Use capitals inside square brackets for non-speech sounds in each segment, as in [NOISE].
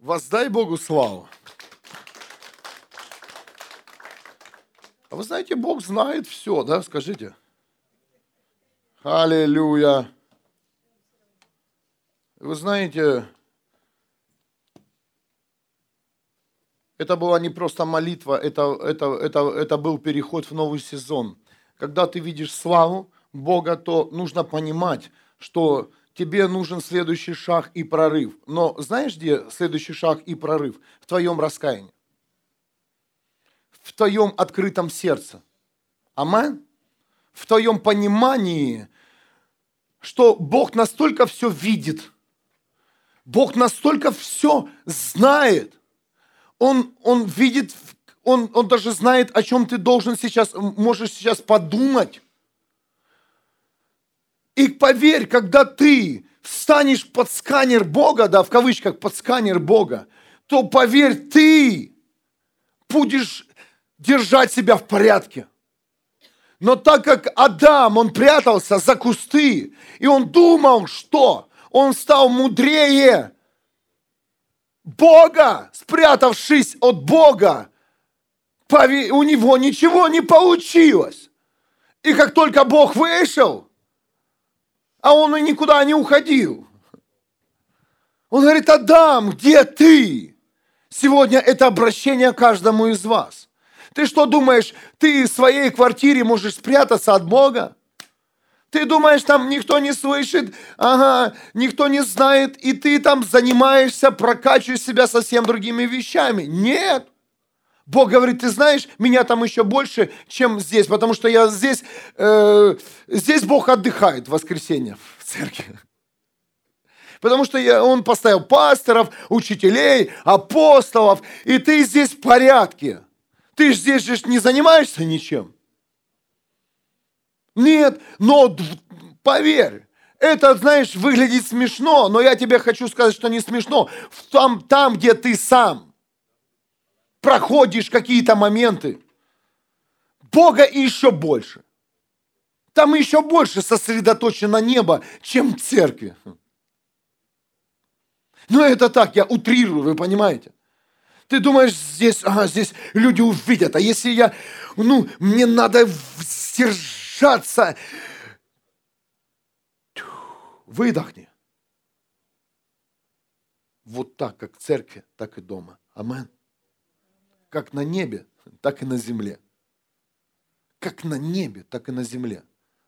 Воздай Богу славу. А вы знаете, Бог знает все, да? Скажите. Аллилуйя. Вы знаете, это была не просто молитва, это, это, это, это был переход в новый сезон. Когда ты видишь славу Бога, то нужно понимать, что тебе нужен следующий шаг и прорыв. Но знаешь, где следующий шаг и прорыв? В твоем раскаянии. В твоем открытом сердце. Амин? В твоем понимании, что Бог настолько все видит, Бог настолько все знает, Он, он видит, он, он даже знает, о чем ты должен сейчас, можешь сейчас подумать. И поверь, когда ты встанешь под сканер Бога, да, в кавычках под сканер Бога, то поверь, ты будешь держать себя в порядке. Но так как Адам, он прятался за кусты, и он думал, что он стал мудрее Бога, спрятавшись от Бога, у него ничего не получилось. И как только Бог вышел, а он и никуда не уходил. Он говорит, Адам, где ты? Сегодня это обращение каждому из вас. Ты что думаешь, ты в своей квартире можешь спрятаться от Бога? Ты думаешь, там никто не слышит, ага, никто не знает, и ты там занимаешься, прокачиваешь себя совсем другими вещами. Нет. Бог говорит, ты знаешь, меня там еще больше, чем здесь, потому что я здесь, э, здесь Бог отдыхает в воскресенье в церкви. Потому что я, Он поставил пасторов, учителей, апостолов, и ты здесь в порядке. Ты здесь же не занимаешься ничем. Нет, но поверь, это, знаешь, выглядит смешно, но я тебе хочу сказать, что не смешно. Там, там где ты сам – проходишь какие-то моменты, Бога еще больше. Там еще больше сосредоточено небо, чем в церкви. Ну, это так, я утрирую, вы понимаете? Ты думаешь, здесь, ага, здесь люди увидят, а если я, ну, мне надо сдержаться, выдохни. Вот так, как в церкви, так и дома. Аминь как на небе, так и на земле. Как на небе, так и на земле.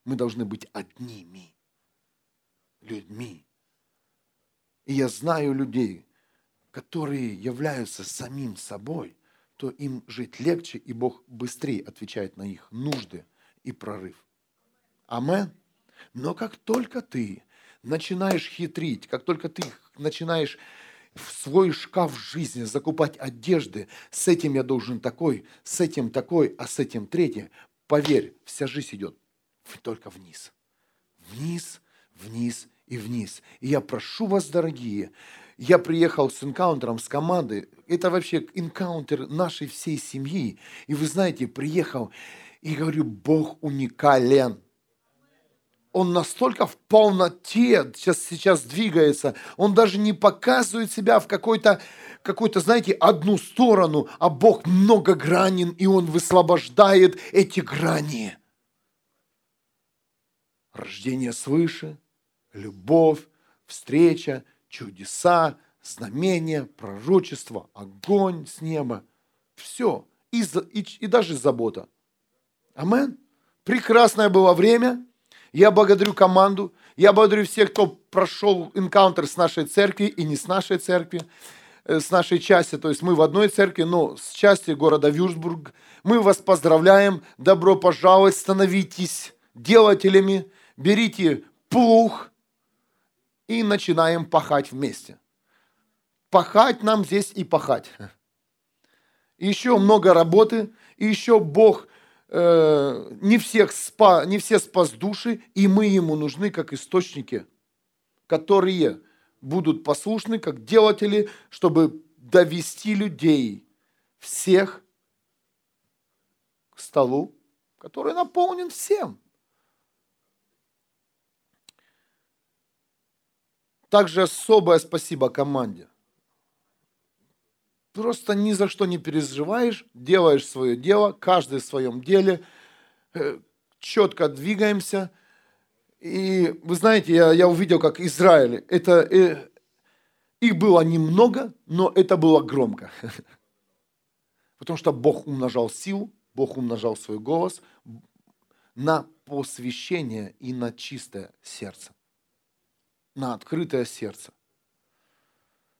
Мы должны быть одними людьми. И я знаю людей, которые являются самим собой, то им жить легче, и Бог быстрее отвечает на их нужды и прорыв. Амен. Но как только ты начинаешь хитрить, как только ты начинаешь в свой шкаф жизни закупать одежды. С этим я должен такой, с этим такой, а с этим третий. Поверь, вся жизнь идет только вниз. Вниз, вниз и вниз. И я прошу вас, дорогие, я приехал с энкаунтером, с командой. Это вообще энкаунтер нашей всей семьи. И вы знаете, приехал и говорю, Бог уникален он настолько в полноте сейчас, сейчас двигается, он даже не показывает себя в какой-то, какой-то, знаете, одну сторону, а Бог многогранен, и он высвобождает эти грани. Рождение свыше, любовь, встреча, чудеса, знамения, пророчество, огонь с неба. Все. И, и, и даже забота. Амен. Прекрасное было время – я благодарю команду, я благодарю всех, кто прошел энкаунтер с нашей церкви и не с нашей церкви, э, с нашей части. То есть мы в одной церкви, но с части города Вюрсбург. Мы вас поздравляем, добро пожаловать, становитесь делателями, берите плуг и начинаем пахать вместе. Пахать нам здесь и пахать. Еще много работы, и еще Бог Э, не, всех спа, не все спас души, и мы ему нужны как источники, которые будут послушны, как делатели, чтобы довести людей всех к столу, который наполнен всем. Также особое спасибо команде. Просто ни за что не переживаешь, делаешь свое дело, каждый в своем деле, э, четко двигаемся. И вы знаете, я, я увидел, как Израиль, это, э, их было немного, но это было громко. [LAUGHS] Потому что Бог умножал силу, Бог умножал свой голос на посвящение и на чистое сердце, на открытое сердце.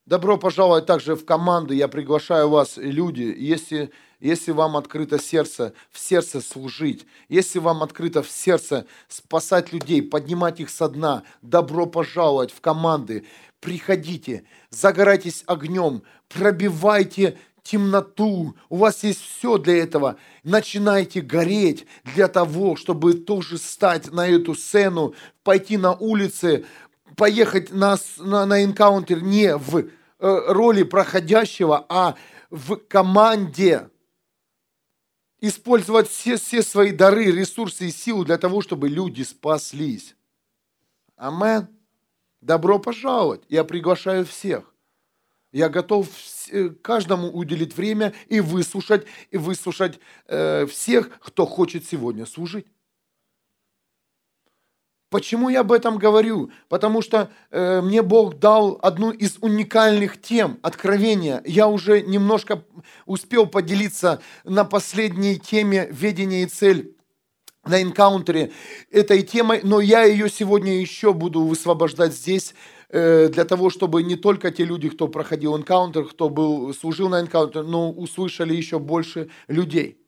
Добро пожаловать также в команду. Я приглашаю вас, люди, если, если вам открыто сердце, в сердце служить, если вам открыто в сердце спасать людей, поднимать их со дна, добро пожаловать в команды. Приходите, загорайтесь огнем, пробивайте темноту. У вас есть все для этого. Начинайте гореть для того, чтобы тоже стать на эту сцену, пойти на улицы, поехать на, на, на энкаунтер не в э, роли проходящего, а в команде. Использовать все, все свои дары, ресурсы и силы для того, чтобы люди спаслись. Амен. Добро пожаловать. Я приглашаю всех. Я готов э, каждому уделить время и выслушать, и выслушать э, всех, кто хочет сегодня служить. Почему я об этом говорю? Потому что э, мне Бог дал одну из уникальных тем откровения. Я уже немножко успел поделиться на последней теме «Ведение и цель» на энкаунтере этой темой, но я ее сегодня еще буду высвобождать здесь, э, для того, чтобы не только те люди, кто проходил энкаунтер, кто был, служил на энкаунтере, но услышали еще больше людей.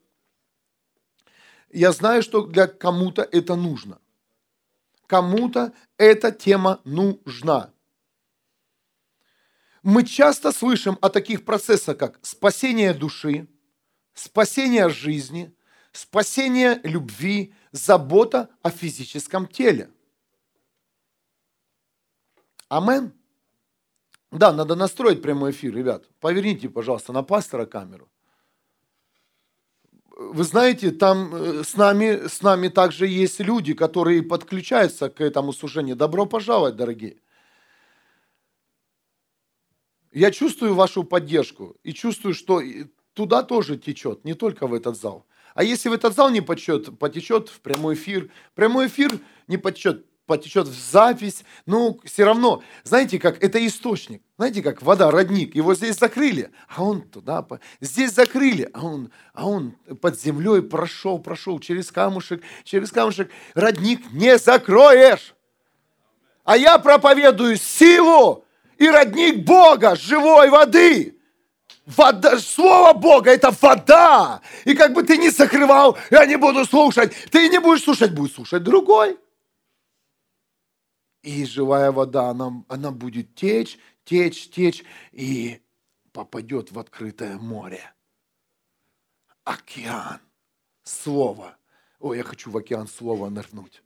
Я знаю, что для кому-то это нужно. Кому-то эта тема нужна. Мы часто слышим о таких процессах, как спасение души, спасение жизни, спасение любви, забота о физическом теле. Амен. Да, надо настроить прямой эфир, ребят. Поверните, пожалуйста, на пастора камеру вы знаете, там э, с нами, с нами также есть люди, которые подключаются к этому служению. Добро пожаловать, дорогие. Я чувствую вашу поддержку и чувствую, что туда тоже течет, не только в этот зал. А если в этот зал не потечет, потечет в прямой эфир. Прямой эфир не потечет потечет в запись. Ну, все равно, знаете, как это источник. Знаете, как вода, родник. Его здесь закрыли, а он туда. Здесь закрыли, а он, а он под землей прошел, прошел через камушек, через камушек. Родник не закроешь. А я проповедую силу и родник Бога, живой воды. Вода, слово Бога – это вода. И как бы ты ни закрывал, я не буду слушать. Ты не будешь слушать, будет слушать другой и живая вода, она, она будет течь, течь, течь и попадет в открытое море. Океан. Слово. Ой, я хочу в океан слова нырнуть.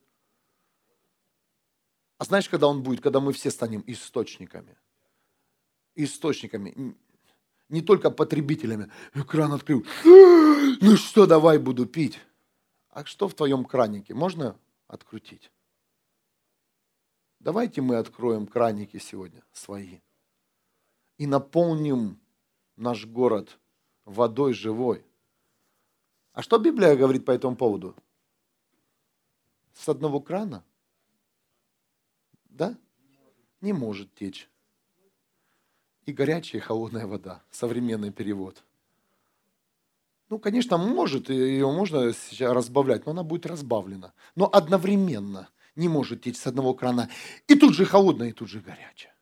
А знаешь, когда он будет? Когда мы все станем источниками. Источниками. Не только потребителями. Кран открыл. Ну что, давай буду пить. А что в твоем кранике? Можно открутить? Давайте мы откроем краники сегодня свои и наполним наш город водой живой. А что Библия говорит по этому поводу? С одного крана? Да? Не может течь. И горячая, и холодная вода. Современный перевод. Ну, конечно, может, ее можно сейчас разбавлять, но она будет разбавлена. Но одновременно – не может течь с одного крана. И тут же холодное, и тут же горячее.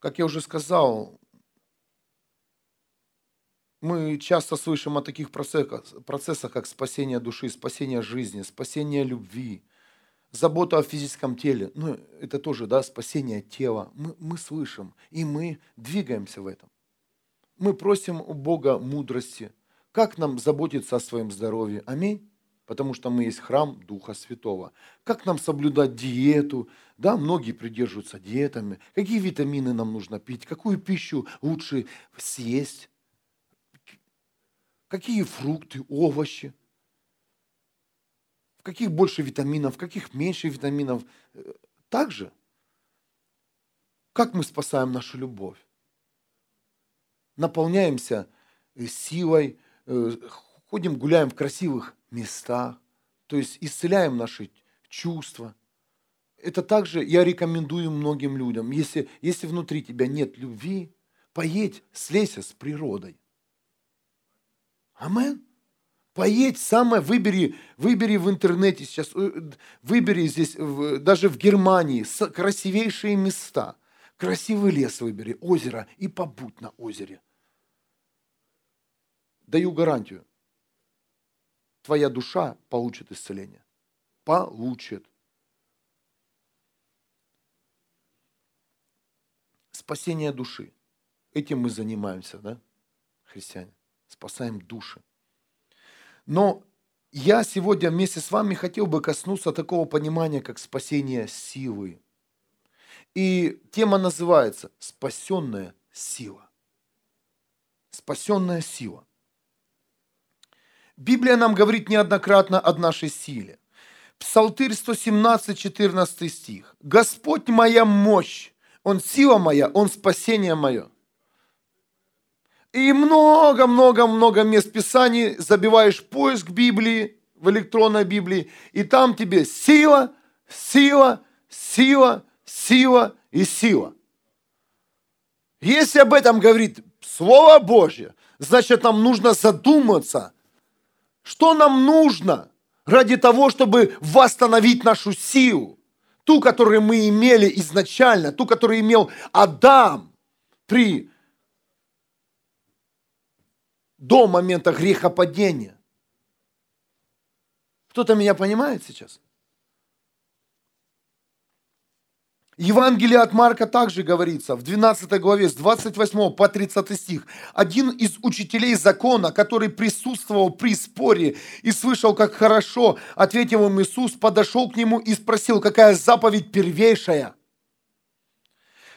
Как я уже сказал, мы часто слышим о таких процессах, процессах, как спасение души, спасение жизни, спасение любви, забота о физическом теле. Ну, это тоже, да, спасение тела. Мы, мы слышим, и мы двигаемся в этом мы просим у Бога мудрости, как нам заботиться о своем здоровье. Аминь. Потому что мы есть храм Духа Святого. Как нам соблюдать диету? Да, многие придерживаются диетами. Какие витамины нам нужно пить? Какую пищу лучше съесть? Какие фрукты, овощи? каких больше витаминов, в каких меньше витаминов. Так же. Как мы спасаем нашу любовь? Наполняемся э, силой, э, ходим, гуляем в красивых местах, то есть исцеляем наши чувства. Это также я рекомендую многим людям. Если, если внутри тебя нет любви, поедь, слейся с природой. Амен. Поедь самое, выбери, выбери в интернете сейчас, э, выбери здесь, даже в Германии, красивейшие места – Красивый лес выбери, озеро, и побудь на озере. Даю гарантию. Твоя душа получит исцеление. Получит. Спасение души. Этим мы занимаемся, да, христиане? Спасаем души. Но я сегодня вместе с вами хотел бы коснуться такого понимания, как спасение силы. И тема называется «Спасенная сила». Спасенная сила. Библия нам говорит неоднократно о нашей силе. Псалтырь 117, 14 стих. «Господь моя мощь, Он сила моя, Он спасение мое». И много-много-много мест Писаний забиваешь поиск Библии, в электронной Библии, и там тебе сила, сила, сила, сила и сила. Если об этом говорит Слово Божье, значит нам нужно задуматься, что нам нужно ради того, чтобы восстановить нашу силу, ту, которую мы имели изначально, ту, которую имел Адам при до момента грехопадения. Кто-то меня понимает сейчас? Евангелие от Марка также говорится в 12 главе с 28 по 30 стих. Один из учителей закона, который присутствовал при споре и слышал, как хорошо, ответил им Иисус, подошел к нему и спросил, какая заповедь первейшая –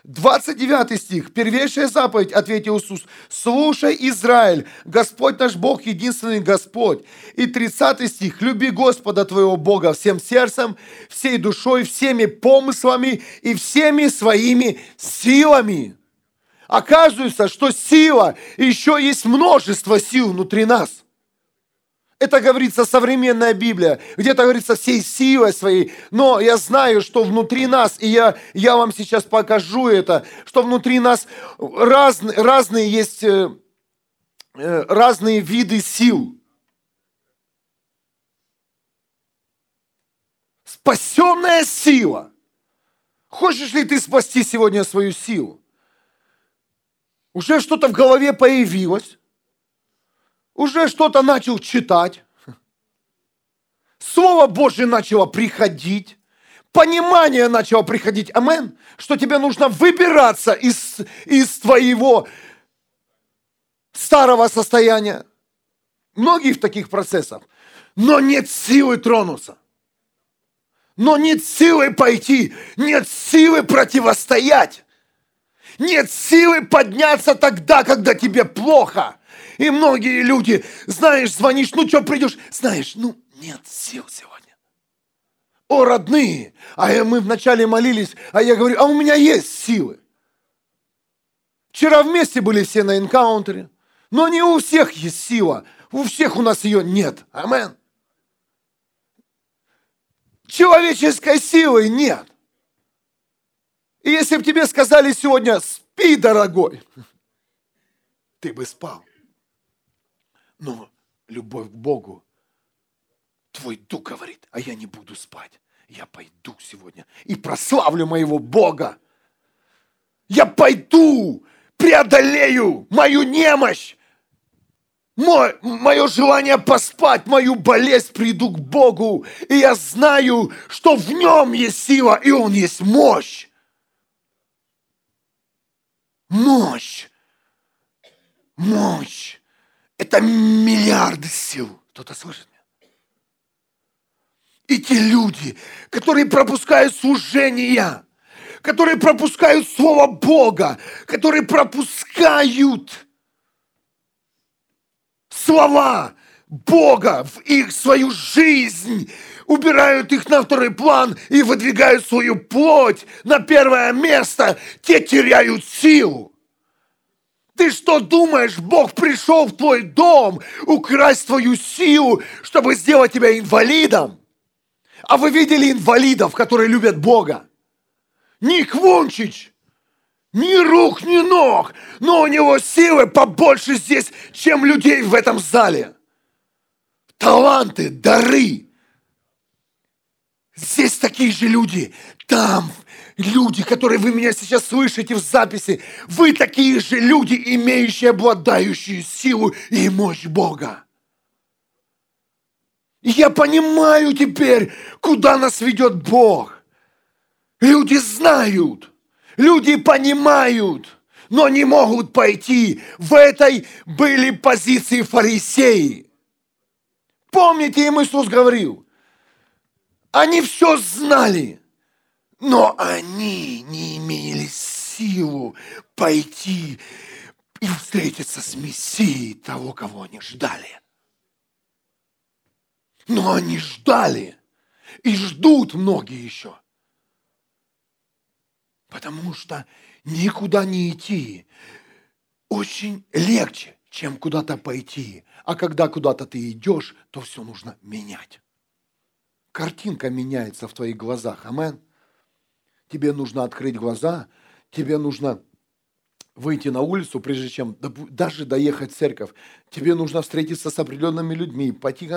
29 стих, первейшая заповедь, ответил Иисус, слушай, Израиль, Господь наш Бог, единственный Господь. И 30 стих, люби Господа твоего Бога всем сердцем, всей душой, всеми помыслами и всеми своими силами. Оказывается, что сила, еще есть множество сил внутри нас – это говорится современная Библия, где-то говорится всей силой своей. Но я знаю, что внутри нас, и я, я вам сейчас покажу это, что внутри нас раз, разные есть э, э, разные виды сил. Спасенная сила. Хочешь ли ты спасти сегодня свою силу? Уже что-то в голове появилось уже что-то начал читать, Слово Божье начало приходить, понимание начало приходить, амен, что тебе нужно выбираться из, из твоего старого состояния. Многие в таких процессах. Но нет силы тронуться. Но нет силы пойти, нет силы противостоять. Нет силы подняться тогда, когда тебе плохо. И многие люди, знаешь, звонишь, ну что, придешь? Знаешь, ну нет сил сегодня. О, родные! А мы вначале молились, а я говорю, а у меня есть силы. Вчера вместе были все на энкаунтере, но не у всех есть сила. У всех у нас ее нет. Амен. Человеческой силы нет. И если бы тебе сказали сегодня, спи, дорогой, [LAUGHS] ты бы спал. Но любовь к Богу, твой дух говорит, а я не буду спать. Я пойду сегодня и прославлю моего Бога. Я пойду, преодолею мою немощь, мой, мое желание поспать, мою болезнь, приду к Богу. И я знаю, что в нем есть сила, и он есть мощь. Мощь. Мощь. Это миллиарды сил. Кто-то слышит меня? И те люди, которые пропускают служения, которые пропускают Слово Бога, которые пропускают слова Бога в их свою жизнь, убирают их на второй план и выдвигают свою плоть на первое место, те теряют силу. Ты что думаешь, Бог пришел в твой дом украсть твою силу, чтобы сделать тебя инвалидом? А вы видели инвалидов, которые любят Бога? Ник Вунчич, ни рук, ни ног, но у него силы побольше здесь, чем людей в этом зале. Таланты, дары. Здесь такие же люди. Там люди, которые вы меня сейчас слышите в записи, вы такие же люди, имеющие, обладающие силу и мощь Бога. И я понимаю теперь, куда нас ведет Бог. Люди знают, люди понимают, но не могут пойти. В этой были позиции фарисеи. Помните, им Иисус говорил, они все знали, но они не имели силу пойти и встретиться с Мессией того, кого они ждали. Но они ждали и ждут многие еще. Потому что никуда не идти очень легче, чем куда-то пойти. А когда куда-то ты идешь, то все нужно менять. Картинка меняется в твоих глазах. Амен тебе нужно открыть глаза, тебе нужно выйти на улицу, прежде чем даже доехать в церковь. Тебе нужно встретиться с определенными людьми, пойти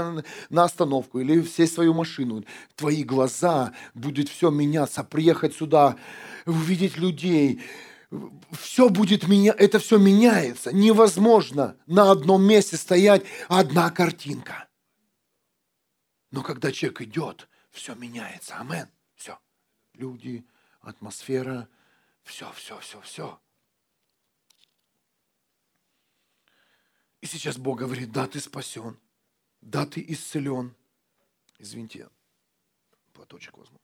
на остановку или сесть в свою машину. Твои глаза, будет все меняться, приехать сюда, увидеть людей. Все будет меня, это все меняется. Невозможно на одном месте стоять одна картинка. Но когда человек идет, все меняется. Амен. Все. Люди, атмосфера, все, все, все, все. И сейчас Бог говорит, да, ты спасен, да, ты исцелен. Извините, платочек возьму.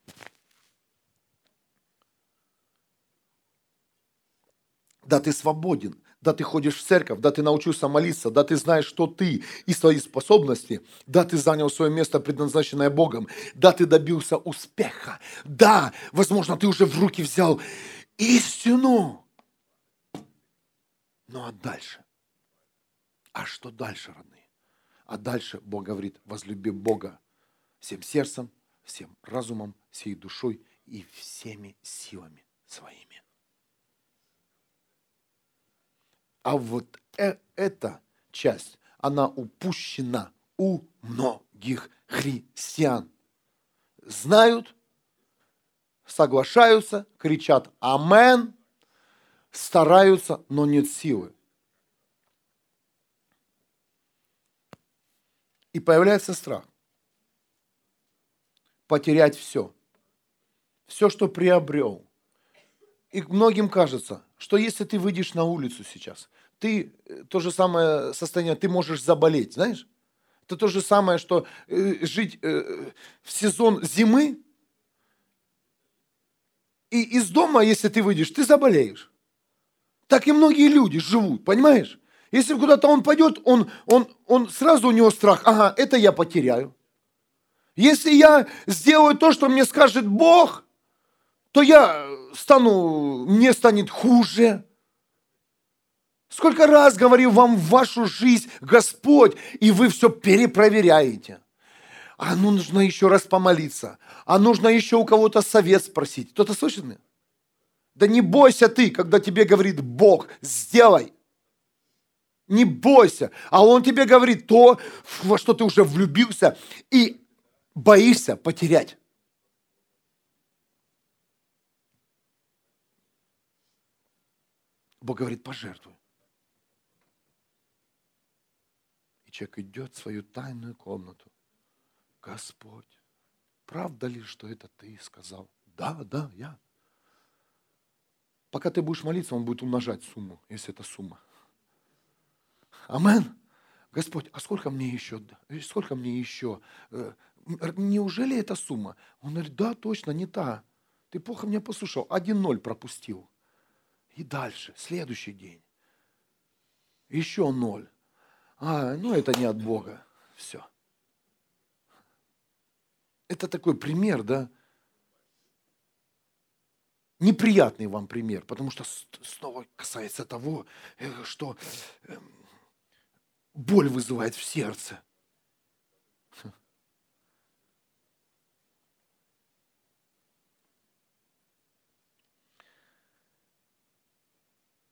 Да, ты свободен, да ты ходишь в церковь, да ты научился молиться, да ты знаешь, что ты и свои способности, да ты занял свое место, предназначенное Богом, да ты добился успеха, да, возможно, ты уже в руки взял истину. Ну а дальше? А что дальше, родные? А дальше Бог говорит, возлюби Бога всем сердцем, всем разумом, всей душой и всеми силами своими. А вот э эта часть, она упущена у многих христиан. Знают, соглашаются, кричат «Амен», стараются, но нет силы. И появляется страх. Потерять все. Все, что приобрел. И многим кажется, что если ты выйдешь на улицу сейчас, ты э, то же самое состояние, ты можешь заболеть, знаешь? Это то же самое, что э, жить э, в сезон зимы, и из дома, если ты выйдешь, ты заболеешь. Так и многие люди живут, понимаешь? Если куда-то он пойдет, он, он, он сразу у него страх, ага, это я потеряю. Если я сделаю то, что мне скажет Бог, то я стану, мне станет хуже. Сколько раз говорил вам в вашу жизнь Господь, и вы все перепроверяете. А ну нужно еще раз помолиться. А нужно еще у кого-то совет спросить. Кто-то слышит меня? Да не бойся ты, когда тебе говорит Бог, сделай. Не бойся. А Он тебе говорит то, во что ты уже влюбился, и боишься потерять. Бог говорит, пожертвуй. человек идет в свою тайную комнату. Господь, правда ли, что это ты сказал? Да, да, я. Пока ты будешь молиться, он будет умножать сумму, если это сумма. Амен. Господь, а сколько мне еще? Сколько мне еще? Э, неужели это сумма? Он говорит, да, точно, не та. Ты плохо меня послушал. Один ноль пропустил. И дальше, следующий день. Еще ноль. А, ну это не от Бога. Все. Это такой пример, да? Неприятный вам пример, потому что снова касается того, э, что эм, боль вызывает в сердце.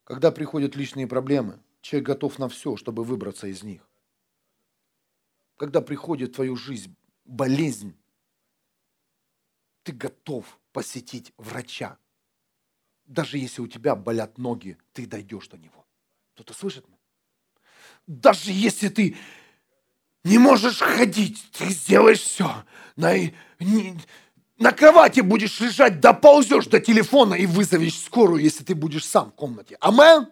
Когда приходят личные проблемы, человек готов на все, чтобы выбраться из них. Когда приходит в твою жизнь болезнь, ты готов посетить врача. Даже если у тебя болят ноги, ты дойдешь до него. Кто-то слышит меня? Даже если ты не можешь ходить, ты сделаешь все. На кровати будешь лежать, доползешь до телефона и вызовешь скорую, если ты будешь сам в комнате. Амен?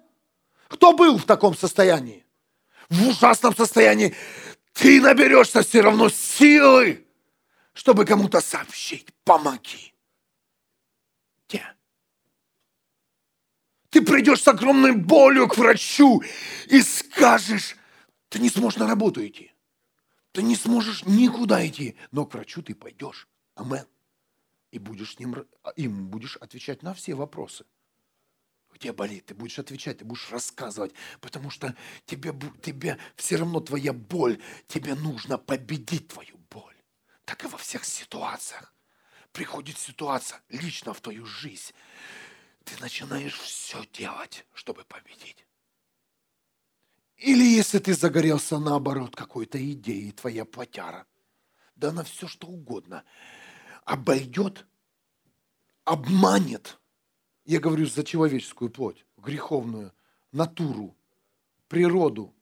Кто был в таком состоянии? В ужасном состоянии. Ты наберешься все равно силы, чтобы кому-то сообщить. Помоги. Те. Ты придешь с огромной болью к врачу и скажешь, ты не сможешь на работу идти. Ты не сможешь никуда идти, но к врачу ты пойдешь. Амен и будешь ним, им будешь отвечать на все вопросы. Где болит? Ты будешь отвечать, ты будешь рассказывать, потому что тебе, тебе все равно твоя боль, тебе нужно победить твою боль. Так и во всех ситуациях. Приходит ситуация лично в твою жизнь. Ты начинаешь все делать, чтобы победить. Или если ты загорелся наоборот какой-то идеей, твоя плотяра, да на все что угодно – обойдет, обманет, я говорю за человеческую плоть, греховную, натуру, природу,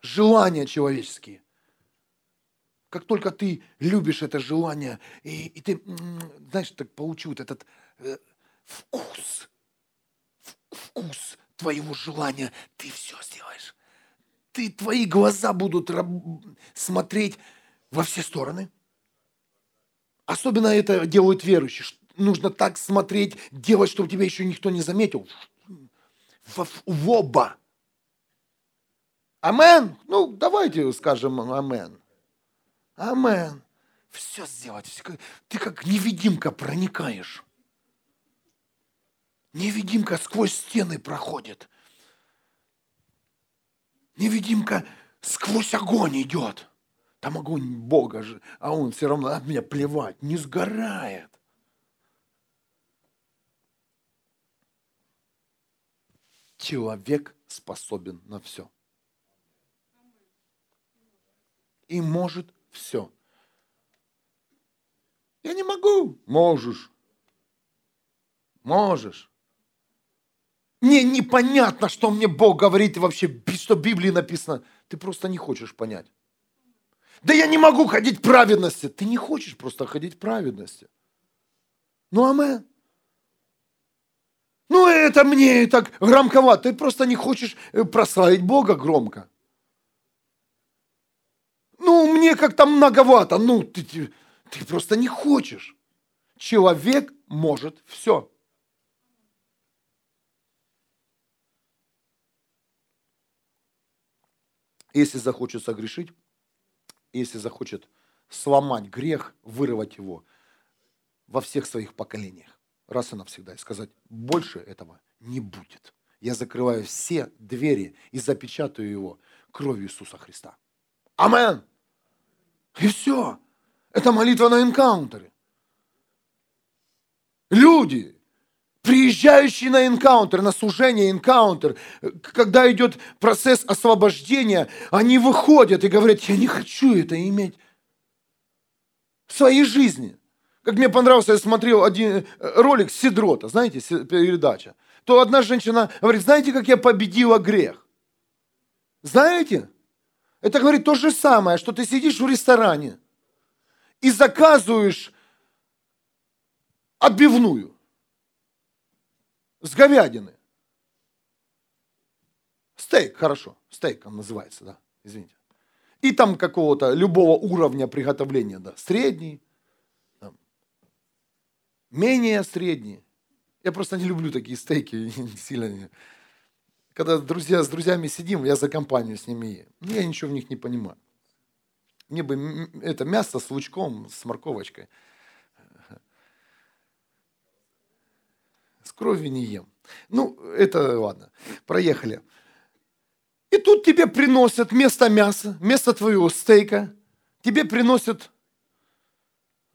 желания человеческие. Как только ты любишь это желание, и, и ты, знаешь, так получил вот этот э, вкус, вкус твоего желания, ты все сделаешь. Ты, твои глаза будут смотреть во все стороны. Особенно это делают верующие. Нужно так смотреть, делать, чтобы тебя еще никто не заметил. В, в оба. Амен. Ну, давайте скажем амен. Амен. Все сделать. Ты как невидимка проникаешь. Невидимка сквозь стены проходит. Невидимка сквозь огонь идет. Там огонь Бога же, а он все равно от меня плевать, не сгорает. Человек способен на все. И может все. Я не могу. Можешь. Можешь. Мне непонятно, что мне Бог говорит и вообще, что в Библии написано. Ты просто не хочешь понять. Да я не могу ходить в праведности. Ты не хочешь просто ходить в праведности. Ну, амен. Ну, это мне так громковато. Ты просто не хочешь э, прославить Бога громко. Ну, мне как-то многовато. Ну, ты, ты, ты просто не хочешь. Человек может все. Если захочет согрешить, если захочет сломать грех, вырвать его во всех своих поколениях, раз и навсегда, и сказать, больше этого не будет. Я закрываю все двери и запечатаю его кровью Иисуса Христа. Амен. И все. Это молитва на энкаунтере. Люди, приезжающие на энкаунтер, на служение энкаунтер, когда идет процесс освобождения, они выходят и говорят, я не хочу это иметь в своей жизни. Как мне понравился, я смотрел один э, ролик Сидрота, знаете, передача. То одна женщина говорит, знаете, как я победила грех? Знаете? Это говорит то же самое, что ты сидишь в ресторане и заказываешь отбивную с говядины. Стейк, хорошо, стейк он называется, да, извините. И там какого-то любого уровня приготовления, да, средний, там, менее средний. Я просто не люблю такие стейки, [LAUGHS] сильно Когда друзья с друзьями сидим, я за компанию с ними ем. Ну, я ничего в них не понимаю. Мне бы это мясо с лучком, с морковочкой. С кровью не ем. Ну, это ладно. Проехали. И тут тебе приносят вместо мяса, вместо твоего стейка, тебе приносят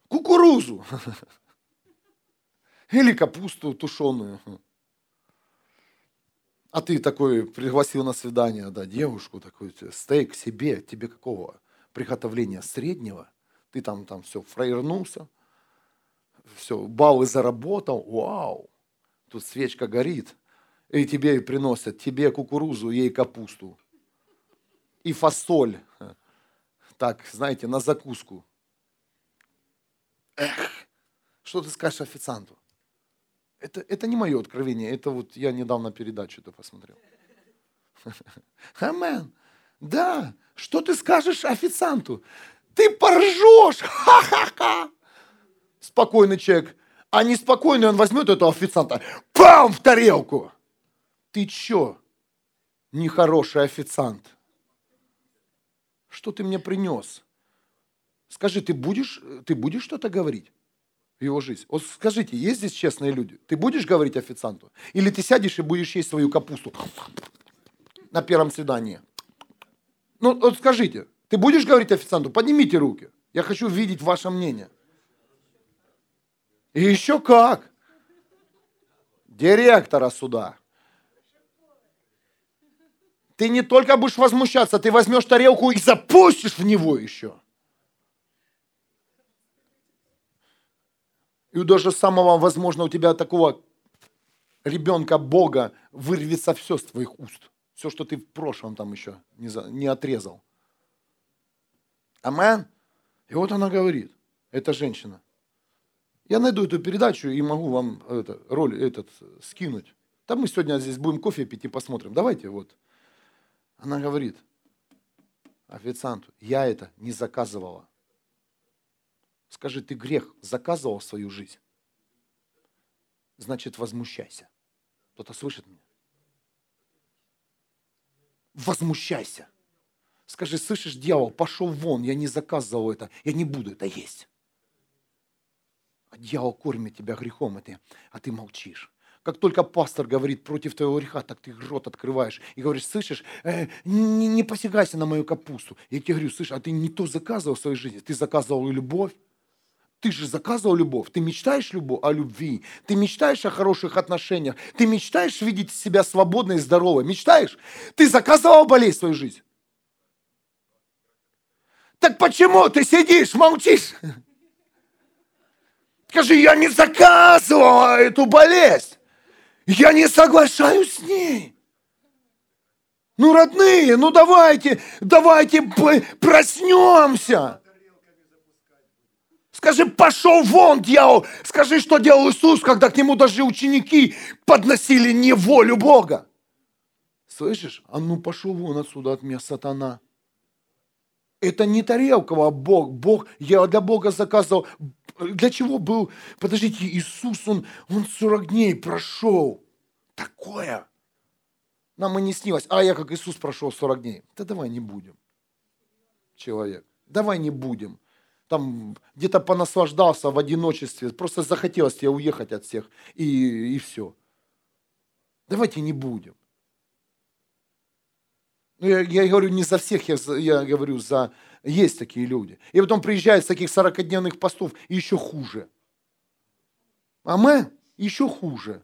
кукурузу. [LAUGHS] Или капусту тушеную. А ты такой пригласил на свидание, да, девушку, такой стейк себе, тебе какого приготовления среднего? Ты там, там все, фраернулся, все, баллы заработал, вау, тут свечка горит, и тебе приносят, тебе кукурузу, ей капусту. И фасоль, так, знаете, на закуску. Эх, что ты скажешь официанту? Это, это не мое откровение, это вот я недавно передачу это посмотрел. [LAUGHS] Амен. Да, что ты скажешь официанту? Ты поржешь! [LAUGHS] Ха-ха-ха! Спокойный человек. А неспокойный он возьмет этого официанта, пам, в тарелку. Ты чё? Нехороший официант. Что ты мне принес? Скажи, ты будешь, ты будешь что-то говорить? в его жизнь. Вот скажите, есть здесь честные люди? Ты будешь говорить официанту? Или ты сядешь и будешь есть свою капусту на первом свидании? Ну, вот скажите, ты будешь говорить официанту? Поднимите руки. Я хочу видеть ваше мнение. И еще как? Директора суда. Ты не только будешь возмущаться, ты возьмешь тарелку и запустишь в него еще. И даже самого, возможно, у тебя такого ребенка Бога вырвется все с твоих уст. Все, что ты в прошлом там еще не, за, не отрезал. Амен. И вот она говорит, эта женщина. Я найду эту передачу и могу вам это, роль этот скинуть. Там мы сегодня здесь будем кофе пить и посмотрим. Давайте вот. Она говорит официанту, я это не заказывала. Скажи, ты грех заказывал в свою жизнь? Значит, возмущайся. Кто-то слышит меня? Возмущайся. Скажи, слышишь, дьявол, пошел вон, я не заказывал это, я не буду это есть. А дьявол кормит тебя грехом, а ты, а ты молчишь. Как только пастор говорит против твоего греха, так ты рот открываешь и говоришь, слышишь, э, не, не посягайся на мою капусту. Я тебе говорю, слышишь, а ты не то заказывал в своей жизни, ты заказывал любовь, ты же заказывал любовь. Ты мечтаешь любовь, о любви. Ты мечтаешь о хороших отношениях. Ты мечтаешь видеть себя свободной и здоровой. Мечтаешь? Ты заказывал болезнь в свою жизнь. Так почему ты сидишь, молчишь? [LAUGHS] Скажи, я не заказывал эту болезнь. Я не соглашаюсь с ней. Ну, родные, ну давайте, давайте проснемся. Скажи, пошел вон, дьявол. Скажи, что делал Иисус, когда к нему даже ученики подносили не волю Бога. Слышишь? А ну пошел вон отсюда от меня, сатана. Это не тарелка, а Бог. Бог, я для Бога заказывал. Для чего был? Подождите, Иисус, он, он 40 дней прошел. Такое. Нам и не снилось. А я как Иисус прошел 40 дней. Да давай не будем. Человек. Давай не будем там где-то понаслаждался в одиночестве, просто захотелось тебе уехать от всех, и, и все. Давайте не будем. Ну, я, я говорю не за всех, я, я говорю за... Есть такие люди. И потом приезжают с таких 40-дневных постов, и еще хуже. А мы еще хуже.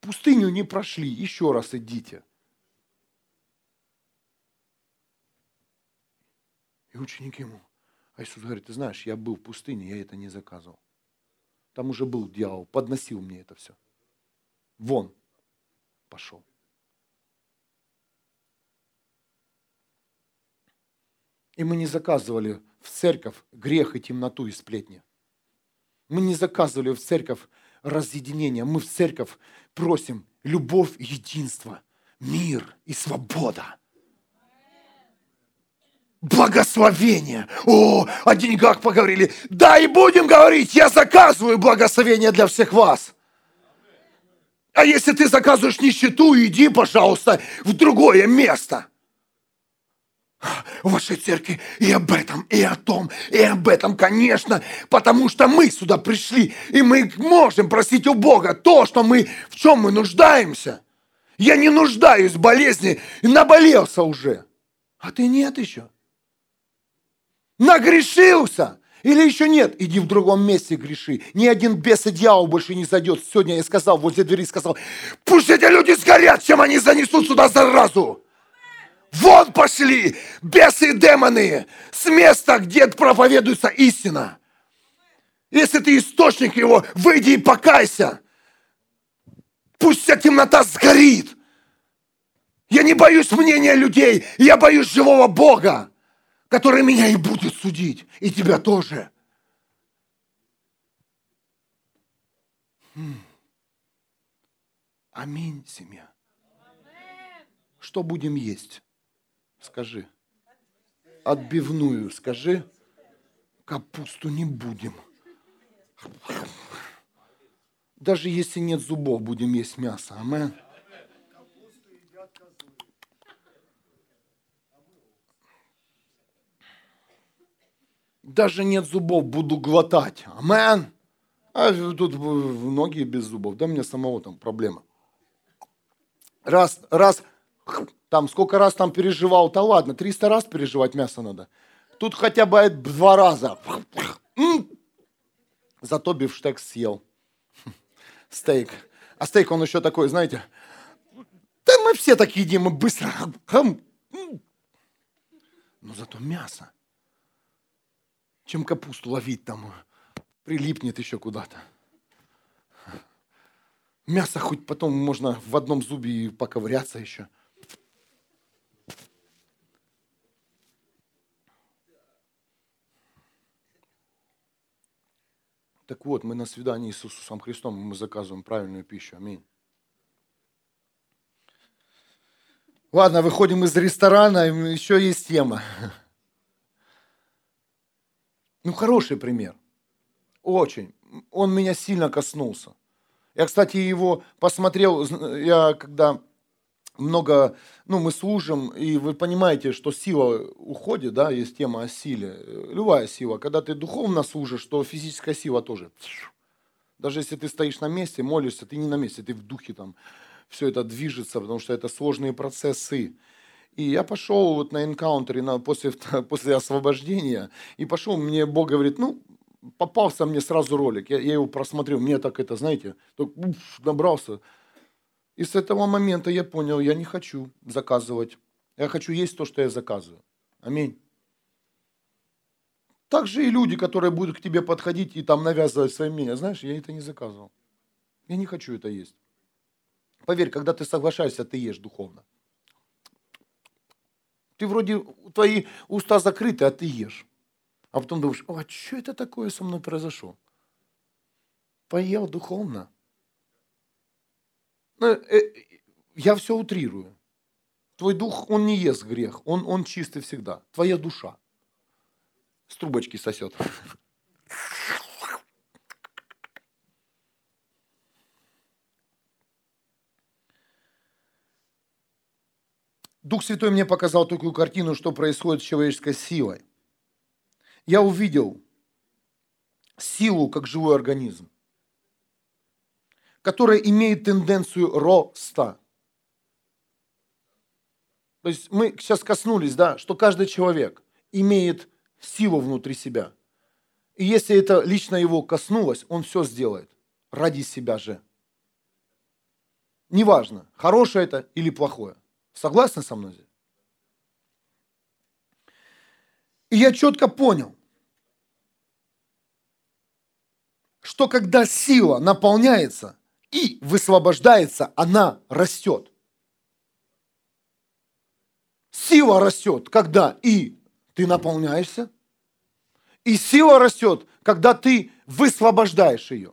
Пустыню не прошли, еще раз идите. И ученики ему, а Иисус говорит, ты знаешь, я был в пустыне, я это не заказывал. Там уже был дьявол, подносил мне это все. Вон пошел. И мы не заказывали в церковь грех и темноту и сплетни. Мы не заказывали в церковь разъединение. Мы в церковь просим любовь, единство, мир и свобода благословение. О, о деньгах поговорили. Да, и будем говорить, я заказываю благословение для всех вас. А если ты заказываешь нищету, иди, пожалуйста, в другое место. В вашей церкви и об этом, и о том, и об этом, конечно, потому что мы сюда пришли, и мы можем просить у Бога то, что мы, в чем мы нуждаемся. Я не нуждаюсь в болезни, наболелся уже. А ты нет еще. Нагрешился. Или еще нет, иди в другом месте греши. Ни один бес и дьявол больше не зайдет. Сегодня я сказал, возле двери сказал, пусть эти люди сгорят, чем они занесут сюда заразу. Вон пошли бесы и демоны с места, где проповедуется истина. Если ты источник его, выйди и покайся. Пусть вся темнота сгорит. Я не боюсь мнения людей, я боюсь живого Бога, который меня и будет судить, и тебя тоже. Хм. Аминь, семья. Что будем есть? Скажи. Отбивную скажи. Капусту не будем. Даже если нет зубов, будем есть мясо. Амен. Даже нет зубов, буду глотать. Амен. А тут многие без зубов. Да мне самого там проблема. Раз, раз там сколько раз там переживал, то ладно, 300 раз переживать мясо надо. Тут хотя бы два раза. Зато бифштекс съел. [LAUGHS] Стейк. А стейк, он еще такой, знаете, да мы все так едим, мы быстро. Но зато мясо. Чем капусту ловить там, прилипнет еще куда-то. Мясо хоть потом можно в одном зубе и поковыряться еще. Так вот, мы на свидании с Иисусом Христом, мы заказываем правильную пищу. Аминь. Ладно, выходим из ресторана, еще есть тема. Ну, хороший пример. Очень. Он меня сильно коснулся. Я, кстати, его посмотрел, я когда много, ну, мы служим, и вы понимаете, что сила уходит, да, есть тема о силе. Любая сила. Когда ты духовно служишь, то физическая сила тоже. Даже если ты стоишь на месте, молишься, ты не на месте, ты в духе там, все это движется, потому что это сложные процессы. И я пошел вот на энкаунтере на, после, [LAUGHS] после освобождения, и пошел, мне Бог говорит, ну, попался мне сразу ролик, я, я его просмотрел, мне так это, знаете, так, уф, набрался, и с этого момента я понял, я не хочу заказывать. Я хочу есть то, что я заказываю. Аминь. Так же и люди, которые будут к тебе подходить и там навязывать свое мнение. Знаешь, я это не заказывал. Я не хочу это есть. Поверь, когда ты соглашаешься, ты ешь духовно. Ты вроде, твои уста закрыты, а ты ешь. А потом думаешь, а что это такое со мной произошло? Поел духовно. Ну, э, я все утрирую. Твой дух, он не ест грех, он, он чистый всегда. Твоя душа с трубочки сосет. Дух Святой мне показал такую картину, что происходит с человеческой силой. Я увидел силу как живой организм которая имеет тенденцию роста. То есть мы сейчас коснулись, да, что каждый человек имеет силу внутри себя. И если это лично его коснулось, он все сделает ради себя же. Неважно, хорошее это или плохое. Согласны со мной? И я четко понял, что когда сила наполняется, и высвобождается, она растет. Сила растет, когда и ты наполняешься, и сила растет, когда ты высвобождаешь ее.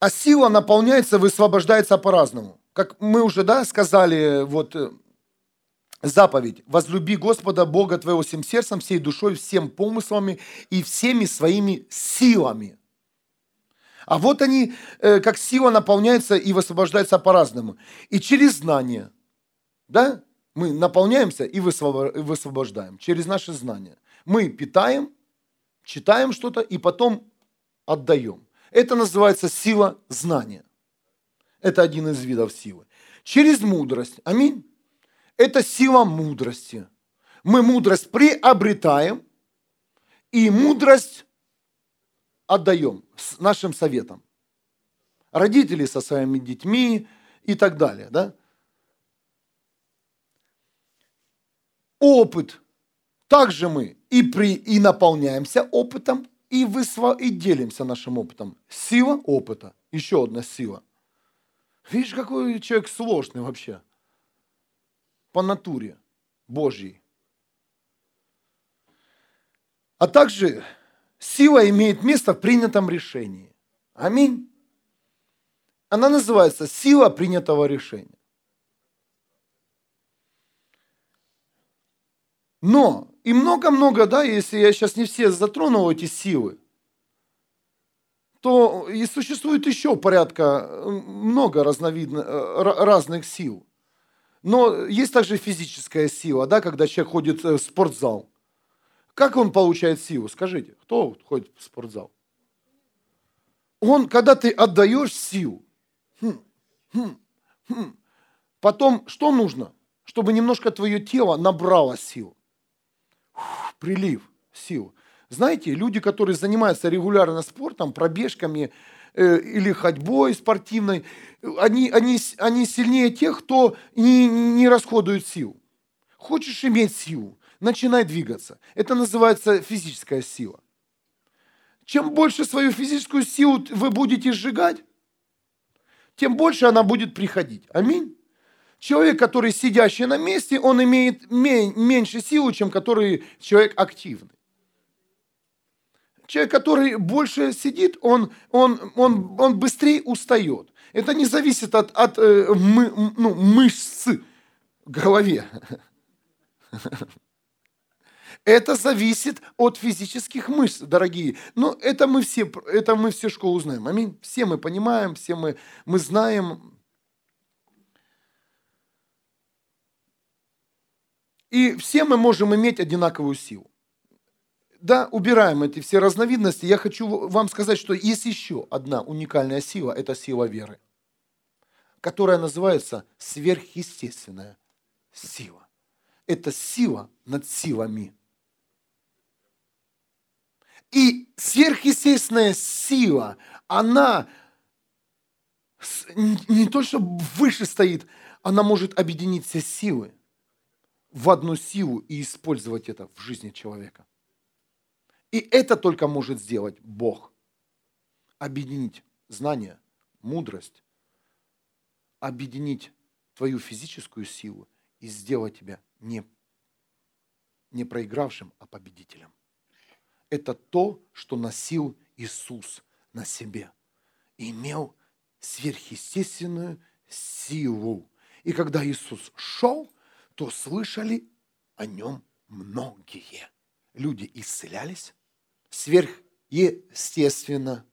А сила наполняется, высвобождается по-разному. Как мы уже да, сказали, вот э, заповедь. Возлюби Господа Бога твоего всем сердцем, всей душой, всем помыслами и всеми своими силами. А вот они, э, как сила, наполняются и высвобождаются по-разному. И через знание, да, мы наполняемся и высвобождаем через наши знания. Мы питаем, читаем что-то и потом отдаем. Это называется сила знания. Это один из видов силы. Через мудрость. Аминь. Это сила мудрости. Мы мудрость приобретаем и мудрость отдаем с нашим советом. Родители со своими детьми и так далее. Да? Опыт. Также мы и, при, и наполняемся опытом, и, высво, и делимся нашим опытом. Сила опыта. Еще одна сила. Видишь, какой человек сложный вообще. По натуре Божьей. А также сила имеет место в принятом решении. Аминь. Она называется сила принятого решения. Но, и много-много, да, если я сейчас не все затронул эти силы, то и существует еще порядка, много разновидных, э, разных сил. Но есть также физическая сила, да, когда человек ходит э, в спортзал. Как он получает силу? Скажите, кто ходит в спортзал? Он, когда ты отдаешь силу, хм, хм, хм, потом что нужно? Чтобы немножко твое тело набрало сил. Фух, прилив сил. Знаете, люди, которые занимаются регулярно спортом, пробежками или ходьбой спортивной, они, они, они сильнее тех, кто не, не расходует сил. Хочешь иметь силу, начинай двигаться. Это называется физическая сила. Чем больше свою физическую силу вы будете сжигать, тем больше она будет приходить. Аминь. Человек, который сидящий на месте, он имеет меньше силы, чем который человек активный. Человек, который больше сидит, он, он, он, он быстрее устает. Это не зависит от, от э, мы, ну, мышц в голове. Это зависит от физических мышц, дорогие. Но это мы все, это мы все школу знаем. Аминь. Все мы понимаем, все мы, мы знаем. И все мы можем иметь одинаковую силу. Да, убираем эти все разновидности. Я хочу вам сказать, что есть еще одна уникальная сила. Это сила веры, которая называется сверхъестественная сила. Это сила над силами. И сверхъестественная сила, она не то, что выше стоит, она может объединить все силы в одну силу и использовать это в жизни человека. И это только может сделать Бог. Объединить знания, мудрость, объединить твою физическую силу и сделать тебя не, не проигравшим, а победителем это то, что носил Иисус на себе. Имел сверхъестественную силу. И когда Иисус шел, то слышали о нем многие. Люди исцелялись сверхъестественно,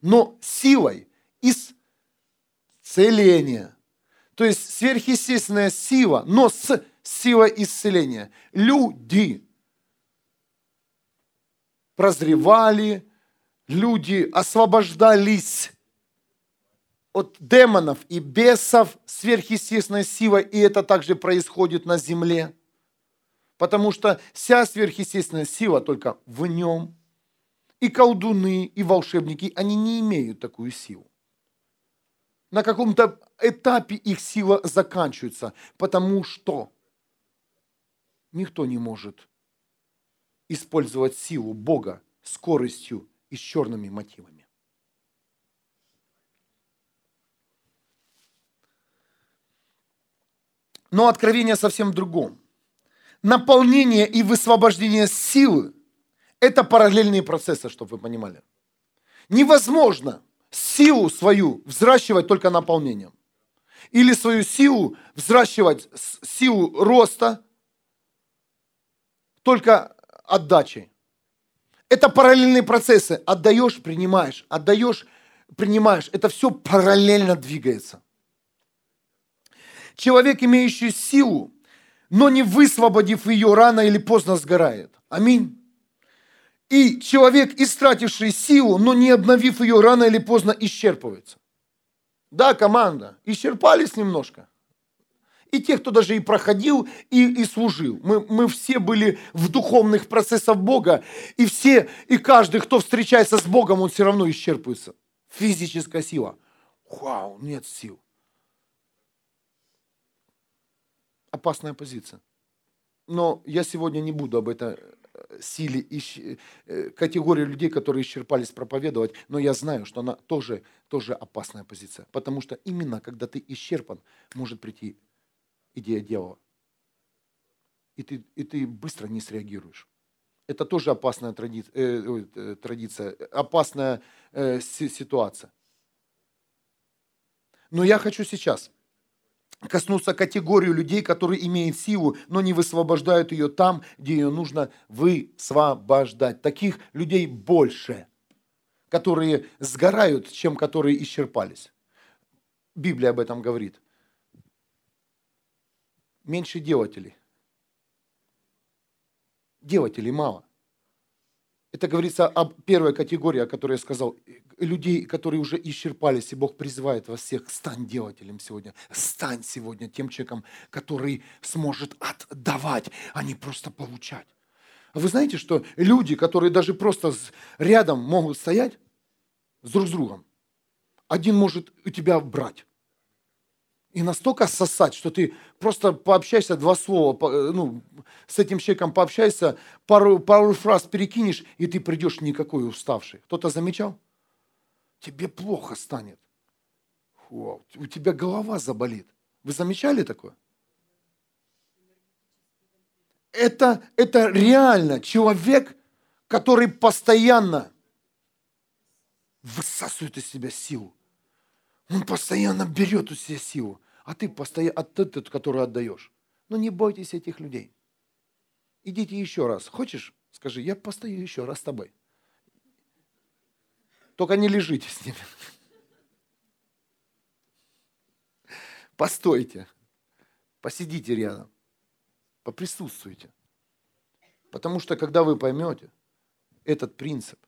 но силой исцеления. То есть сверхъестественная сила, но с силой исцеления. Люди прозревали, люди освобождались от демонов и бесов сверхъестественной силой, и это также происходит на земле. Потому что вся сверхъестественная сила только в нем. И колдуны, и волшебники, они не имеют такую силу. На каком-то этапе их сила заканчивается, потому что никто не может использовать силу Бога скоростью и с черными мотивами. Но откровение совсем в другом. Наполнение и высвобождение силы – это параллельные процессы, чтобы вы понимали. Невозможно силу свою взращивать только наполнением. Или свою силу взращивать, силу роста только отдачей. Это параллельные процессы. Отдаешь, принимаешь, отдаешь, принимаешь, это все параллельно двигается. Человек, имеющий силу, но не высвободив ее, рано или поздно сгорает. Аминь. И человек, истративший силу, но не обновив ее, рано или поздно исчерпывается. Да, команда, исчерпались немножко. И те, кто даже и проходил, и, и служил. Мы, мы все были в духовных процессах Бога, и все, и каждый, кто встречается с Богом, он все равно исчерпывается. Физическая сила. Вау, нет сил. Опасная позиция. Но я сегодня не буду об этой э, силе, э, категории людей, которые исчерпались проповедовать, но я знаю, что она тоже, тоже опасная позиция. Потому что именно когда ты исчерпан, может прийти идея дьявола. И ты, и ты быстро не среагируешь. Это тоже опасная тради, э, э, традиция, опасная э, ситуация. Но я хочу сейчас коснуться категорию людей, которые имеют силу, но не высвобождают ее там, где ее нужно высвобождать. Таких людей больше, которые сгорают, чем которые исчерпались. Библия об этом говорит меньше делателей. Делателей мало. Это говорится об первой категории, о которой я сказал. Людей, которые уже исчерпались, и Бог призывает вас всех, стань делателем сегодня. Стань сегодня тем человеком, который сможет отдавать, а не просто получать. Вы знаете, что люди, которые даже просто рядом могут стоять с друг с другом, один может у тебя брать, и настолько сосать, что ты просто пообщайся два слова, э, ну, с этим человеком пообщайся, пару, пару фраз перекинешь, и ты придешь никакой уставший. Кто-то замечал? Тебе плохо станет. Фу, у тебя голова заболит. Вы замечали такое? Это, это реально человек, который постоянно высасывает из себя силу. Он постоянно берет у себя силу а ты постоянно, а ты тот, который отдаешь. Ну не бойтесь этих людей. Идите еще раз. Хочешь? Скажи, я постою еще раз с тобой. Только не лежите с ними. Постойте. Посидите рядом. Поприсутствуйте. Потому что когда вы поймете этот принцип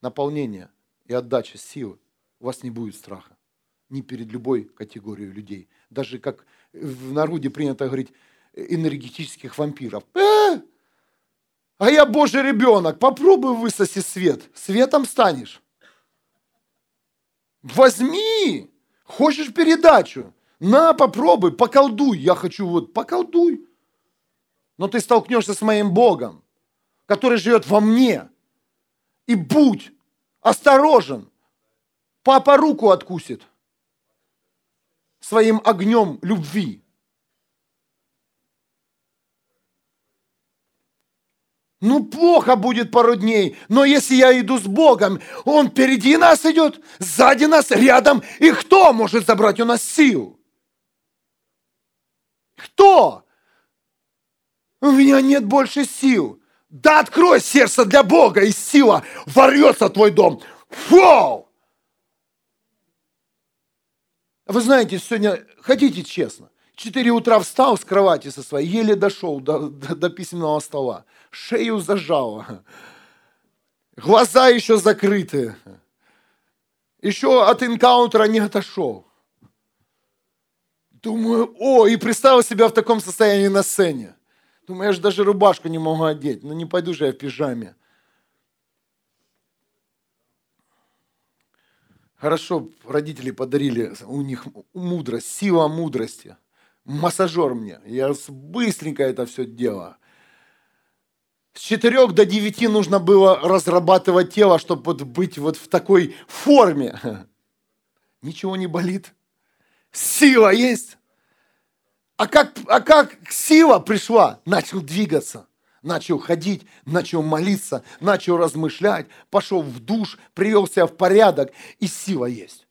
наполнения и отдачи силы, у вас не будет страха ни перед любой категорией людей. Даже как в народе принято говорить, энергетических вампиров. Э! А я Божий ребенок, попробуй высоси свет, светом станешь. Возьми, хочешь передачу, на, попробуй, поколдуй. Я хочу вот, поколдуй. Но ты столкнешься с моим Богом, который живет во мне. И будь осторожен. Папа руку откусит – своим огнем любви. Ну, плохо будет пару дней, но если я иду с Богом, Он впереди нас идет, сзади нас, рядом, и кто может забрать у нас силу? Кто? У меня нет больше сил. Да открой сердце для Бога, и сила ворвется в твой дом. Фу! Вы знаете, сегодня, хотите честно, 4 утра встал с кровати со своей, еле дошел до, до, до письменного стола, шею зажало, глаза еще закрыты, еще от инкаунтера не отошел. Думаю, о, и представил себя в таком состоянии на сцене. Думаю, я же даже рубашку не могу одеть, ну не пойду же я в пижаме. Хорошо, родители подарили, у них мудрость, сила мудрости. Массажер мне. Я быстренько это все делаю. С четырех до девяти нужно было разрабатывать тело, чтобы вот быть вот в такой форме. [LAUGHS] Ничего не болит. Сила есть. А как, а как сила пришла? Начал двигаться начал ходить, начал молиться, начал размышлять, пошел в душ, привел себя в порядок, и сила есть.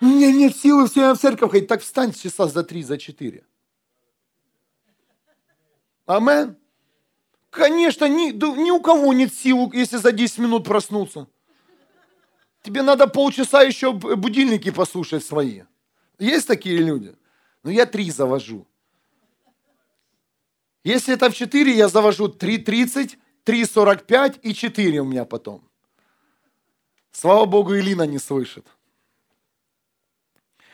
У меня нет силы все в церковь ходить, так встань часа за три, за четыре. Амен. Конечно, ни, ни у кого нет сил, если за 10 минут проснуться. Тебе надо полчаса еще будильники послушать свои. Есть такие люди? Ну, я три завожу. Если это в 4, я завожу 3.30, 3.45 и 4 у меня потом. Слава Богу, Илина не слышит.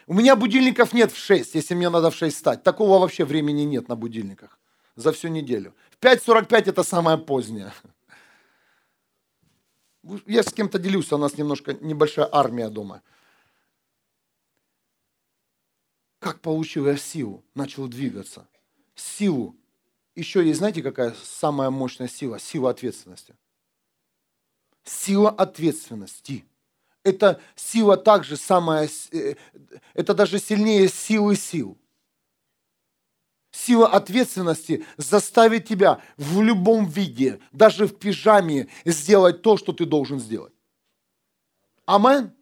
У меня будильников нет в 6, если мне надо в 6 встать. Такого вообще времени нет на будильниках за всю неделю. В 5.45 это самое позднее. Я с кем-то делюсь, у нас немножко небольшая армия дома. Как получил я силу? Начал двигаться. Силу. Еще есть, знаете, какая самая мощная сила? Сила ответственности. Сила ответственности. Это сила также самая, э, это даже сильнее силы сил. Сила ответственности заставит тебя в любом виде, даже в пижаме, сделать то, что ты должен сделать. Амен.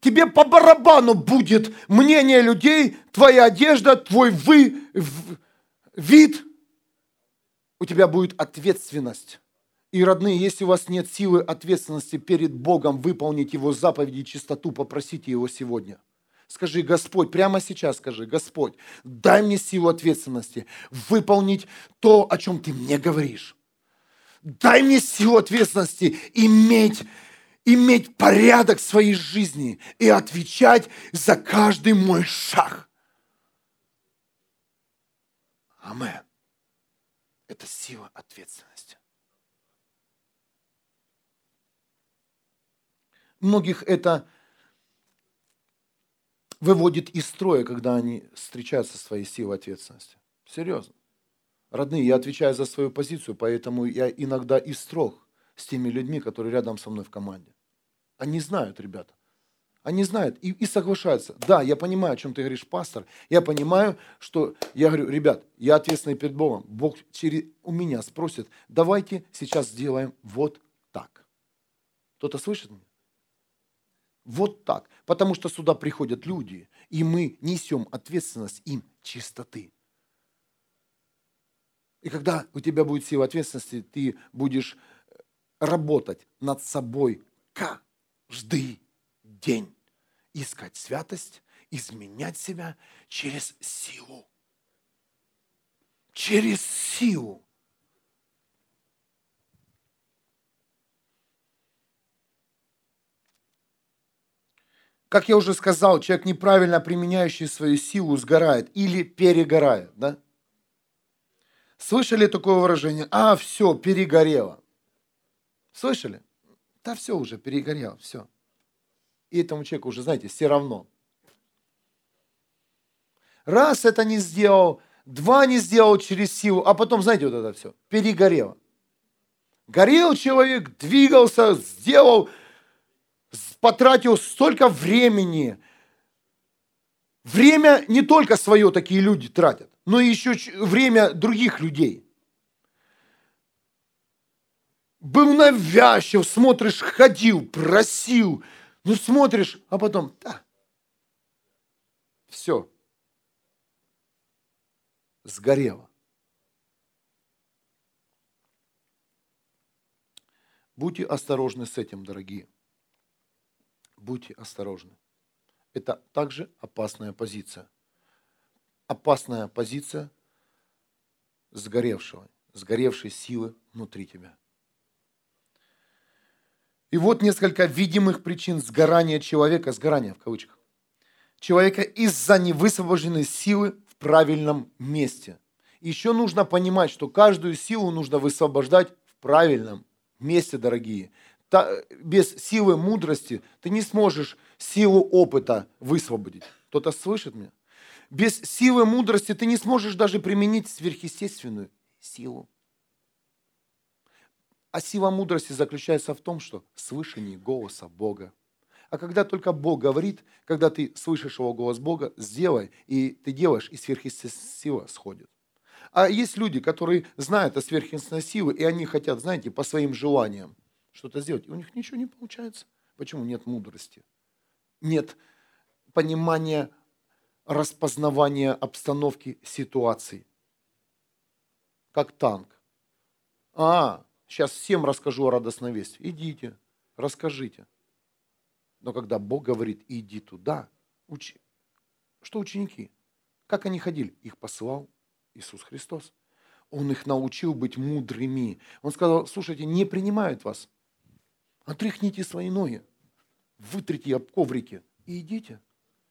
Тебе по барабану будет мнение людей, твоя одежда, твой вы, вид. У тебя будет ответственность. И, родные, если у вас нет силы ответственности перед Богом выполнить Его заповеди и чистоту, попросите Его сегодня – Скажи, Господь, прямо сейчас скажи, Господь, дай мне силу ответственности выполнить то, о чем ты мне говоришь. Дай мне силу ответственности иметь, иметь порядок в своей жизни и отвечать за каждый мой шаг. Амен. Это сила ответственности. Многих это выводит из строя, когда они встречаются со своей силой ответственности. Серьезно. Родные, я отвечаю за свою позицию, поэтому я иногда и строг с теми людьми, которые рядом со мной в команде. Они знают, ребята. Они знают и, и соглашаются. Да, я понимаю, о чем ты говоришь, пастор. Я понимаю, что я говорю, ребят, я ответственный перед Богом. Бог через, у меня спросит, давайте сейчас сделаем вот так. Кто-то слышит меня? Вот так. Потому что сюда приходят люди, и мы несем ответственность им чистоты. И когда у тебя будет сила ответственности, ты будешь э, работать над собой каждый день. Искать святость, изменять себя через силу. Через силу. Как я уже сказал, человек, неправильно применяющий свою силу, сгорает или перегорает. Да? Слышали такое выражение? А, все, перегорело. Слышали? Да все уже, перегорело, все. И этому человеку уже, знаете, все равно. Раз это не сделал, два не сделал через силу, а потом, знаете, вот это все, перегорело. Горел человек, двигался, сделал, потратил столько времени. Время не только свое такие люди тратят, но еще время других людей. Был навязчив, смотришь, ходил, просил, ну смотришь, а потом, да, все, сгорело. Будьте осторожны с этим, дорогие будьте осторожны. Это также опасная позиция. Опасная позиция сгоревшего, сгоревшей силы внутри тебя. И вот несколько видимых причин сгорания человека, сгорания в кавычках, человека из-за невысвобожденной силы в правильном месте. Еще нужно понимать, что каждую силу нужно высвобождать в правильном месте, дорогие без силы мудрости ты не сможешь силу опыта высвободить. Кто-то слышит меня? Без силы мудрости ты не сможешь даже применить сверхъестественную силу. А сила мудрости заключается в том, что слышание голоса Бога. А когда только Бог говорит, когда ты слышишь его голос Бога, сделай, и ты делаешь, и сверхъестественная сила сходит. А есть люди, которые знают о сверхъестественной силе, и они хотят, знаете, по своим желаниям что-то сделать. И у них ничего не получается. Почему? Нет мудрости. Нет понимания, распознавания обстановки, ситуации. Как танк. А, сейчас всем расскажу о радостной вести. Идите, расскажите. Но когда Бог говорит, иди туда, учи. Что ученики? Как они ходили? Их посылал Иисус Христос. Он их научил быть мудрыми. Он сказал, слушайте, не принимают вас. Отряхните свои ноги, вытрите об коврике и идите.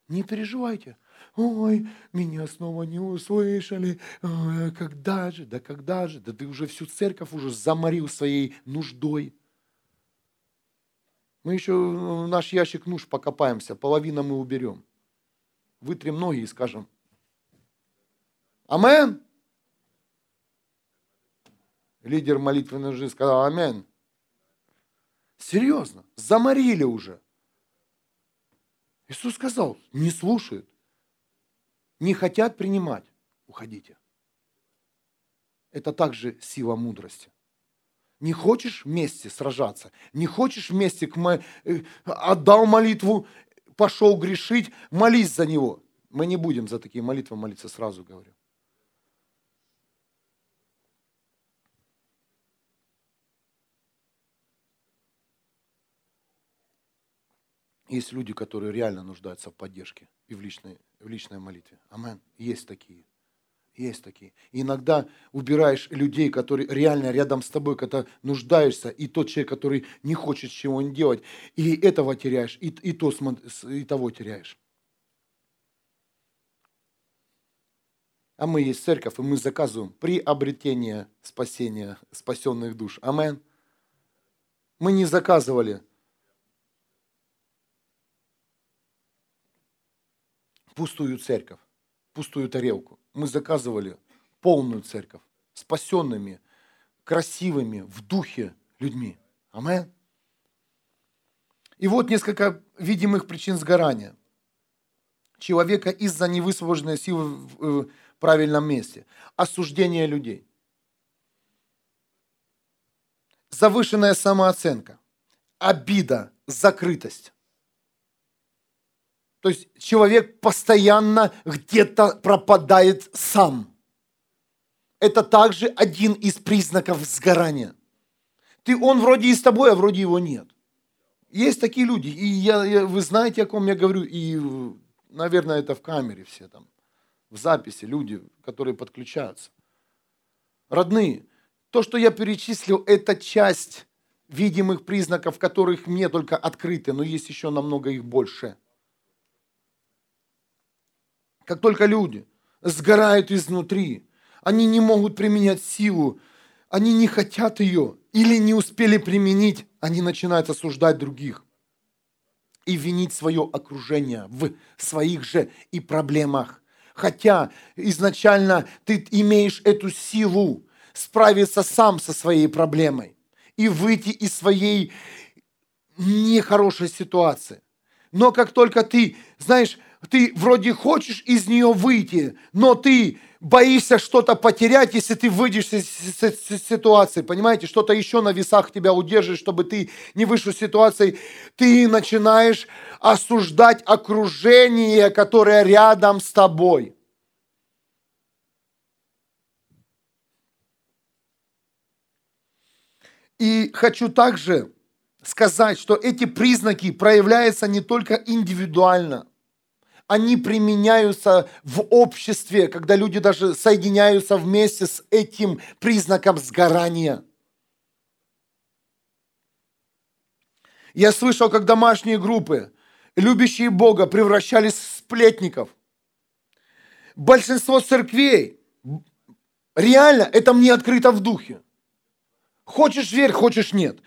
Не переживайте. Ой, меня снова не услышали. Ой, когда же? Да когда же? Да ты уже всю церковь уже заморил своей нуждой. Мы еще в наш ящик нужд покопаемся, половину мы уберем. Вытрем ноги и скажем, Амен. Лидер молитвенной жизни сказал, Амен. Серьезно, заморили уже. Иисус сказал, не слушают, не хотят принимать, уходите. Это также сила мудрости. Не хочешь вместе сражаться, не хочешь вместе к мо... Э, отдал молитву, пошел грешить, молись за него. Мы не будем за такие молитвы молиться, сразу говорю. Есть люди, которые реально нуждаются в поддержке и в личной, в личной молитве. Амен. Есть такие. Есть такие. И иногда убираешь людей, которые реально рядом с тобой, когда нуждаешься, и тот человек, который не хочет чего-нибудь делать, и этого теряешь, и, и, то, и того теряешь. А мы есть церковь, и мы заказываем приобретение спасения спасенных душ. Амен. Мы не заказывали пустую церковь, пустую тарелку. Мы заказывали полную церковь, спасенными, красивыми, в духе людьми. Амен. И вот несколько видимых причин сгорания человека из-за невысвобожденной силы в правильном месте. Осуждение людей. Завышенная самооценка. Обида, закрытость. То есть человек постоянно где-то пропадает сам. Это также один из признаков сгорания. Ты, он вроде и с тобой, а вроде его нет. Есть такие люди, и я, я, вы знаете, о ком я говорю, и, наверное, это в камере все там, в записи люди, которые подключаются. Родные, то, что я перечислил, это часть видимых признаков, которых мне только открыты, но есть еще намного их больше – как только люди сгорают изнутри, они не могут применять силу, они не хотят ее или не успели применить, они начинают осуждать других и винить свое окружение в своих же и проблемах. Хотя изначально ты имеешь эту силу справиться сам со своей проблемой и выйти из своей нехорошей ситуации. Но как только ты, знаешь, ты вроде хочешь из нее выйти, но ты боишься что-то потерять, если ты выйдешь из ситуации, понимаете, что-то еще на весах тебя удержит, чтобы ты не вышел из ситуации, ты начинаешь осуждать окружение, которое рядом с тобой. И хочу также сказать, что эти признаки проявляются не только индивидуально – они применяются в обществе, когда люди даже соединяются вместе с этим признаком сгорания. Я слышал, как домашние группы, любящие Бога, превращались в сплетников. Большинство церквей, реально, это мне открыто в духе. Хочешь верь, хочешь нет.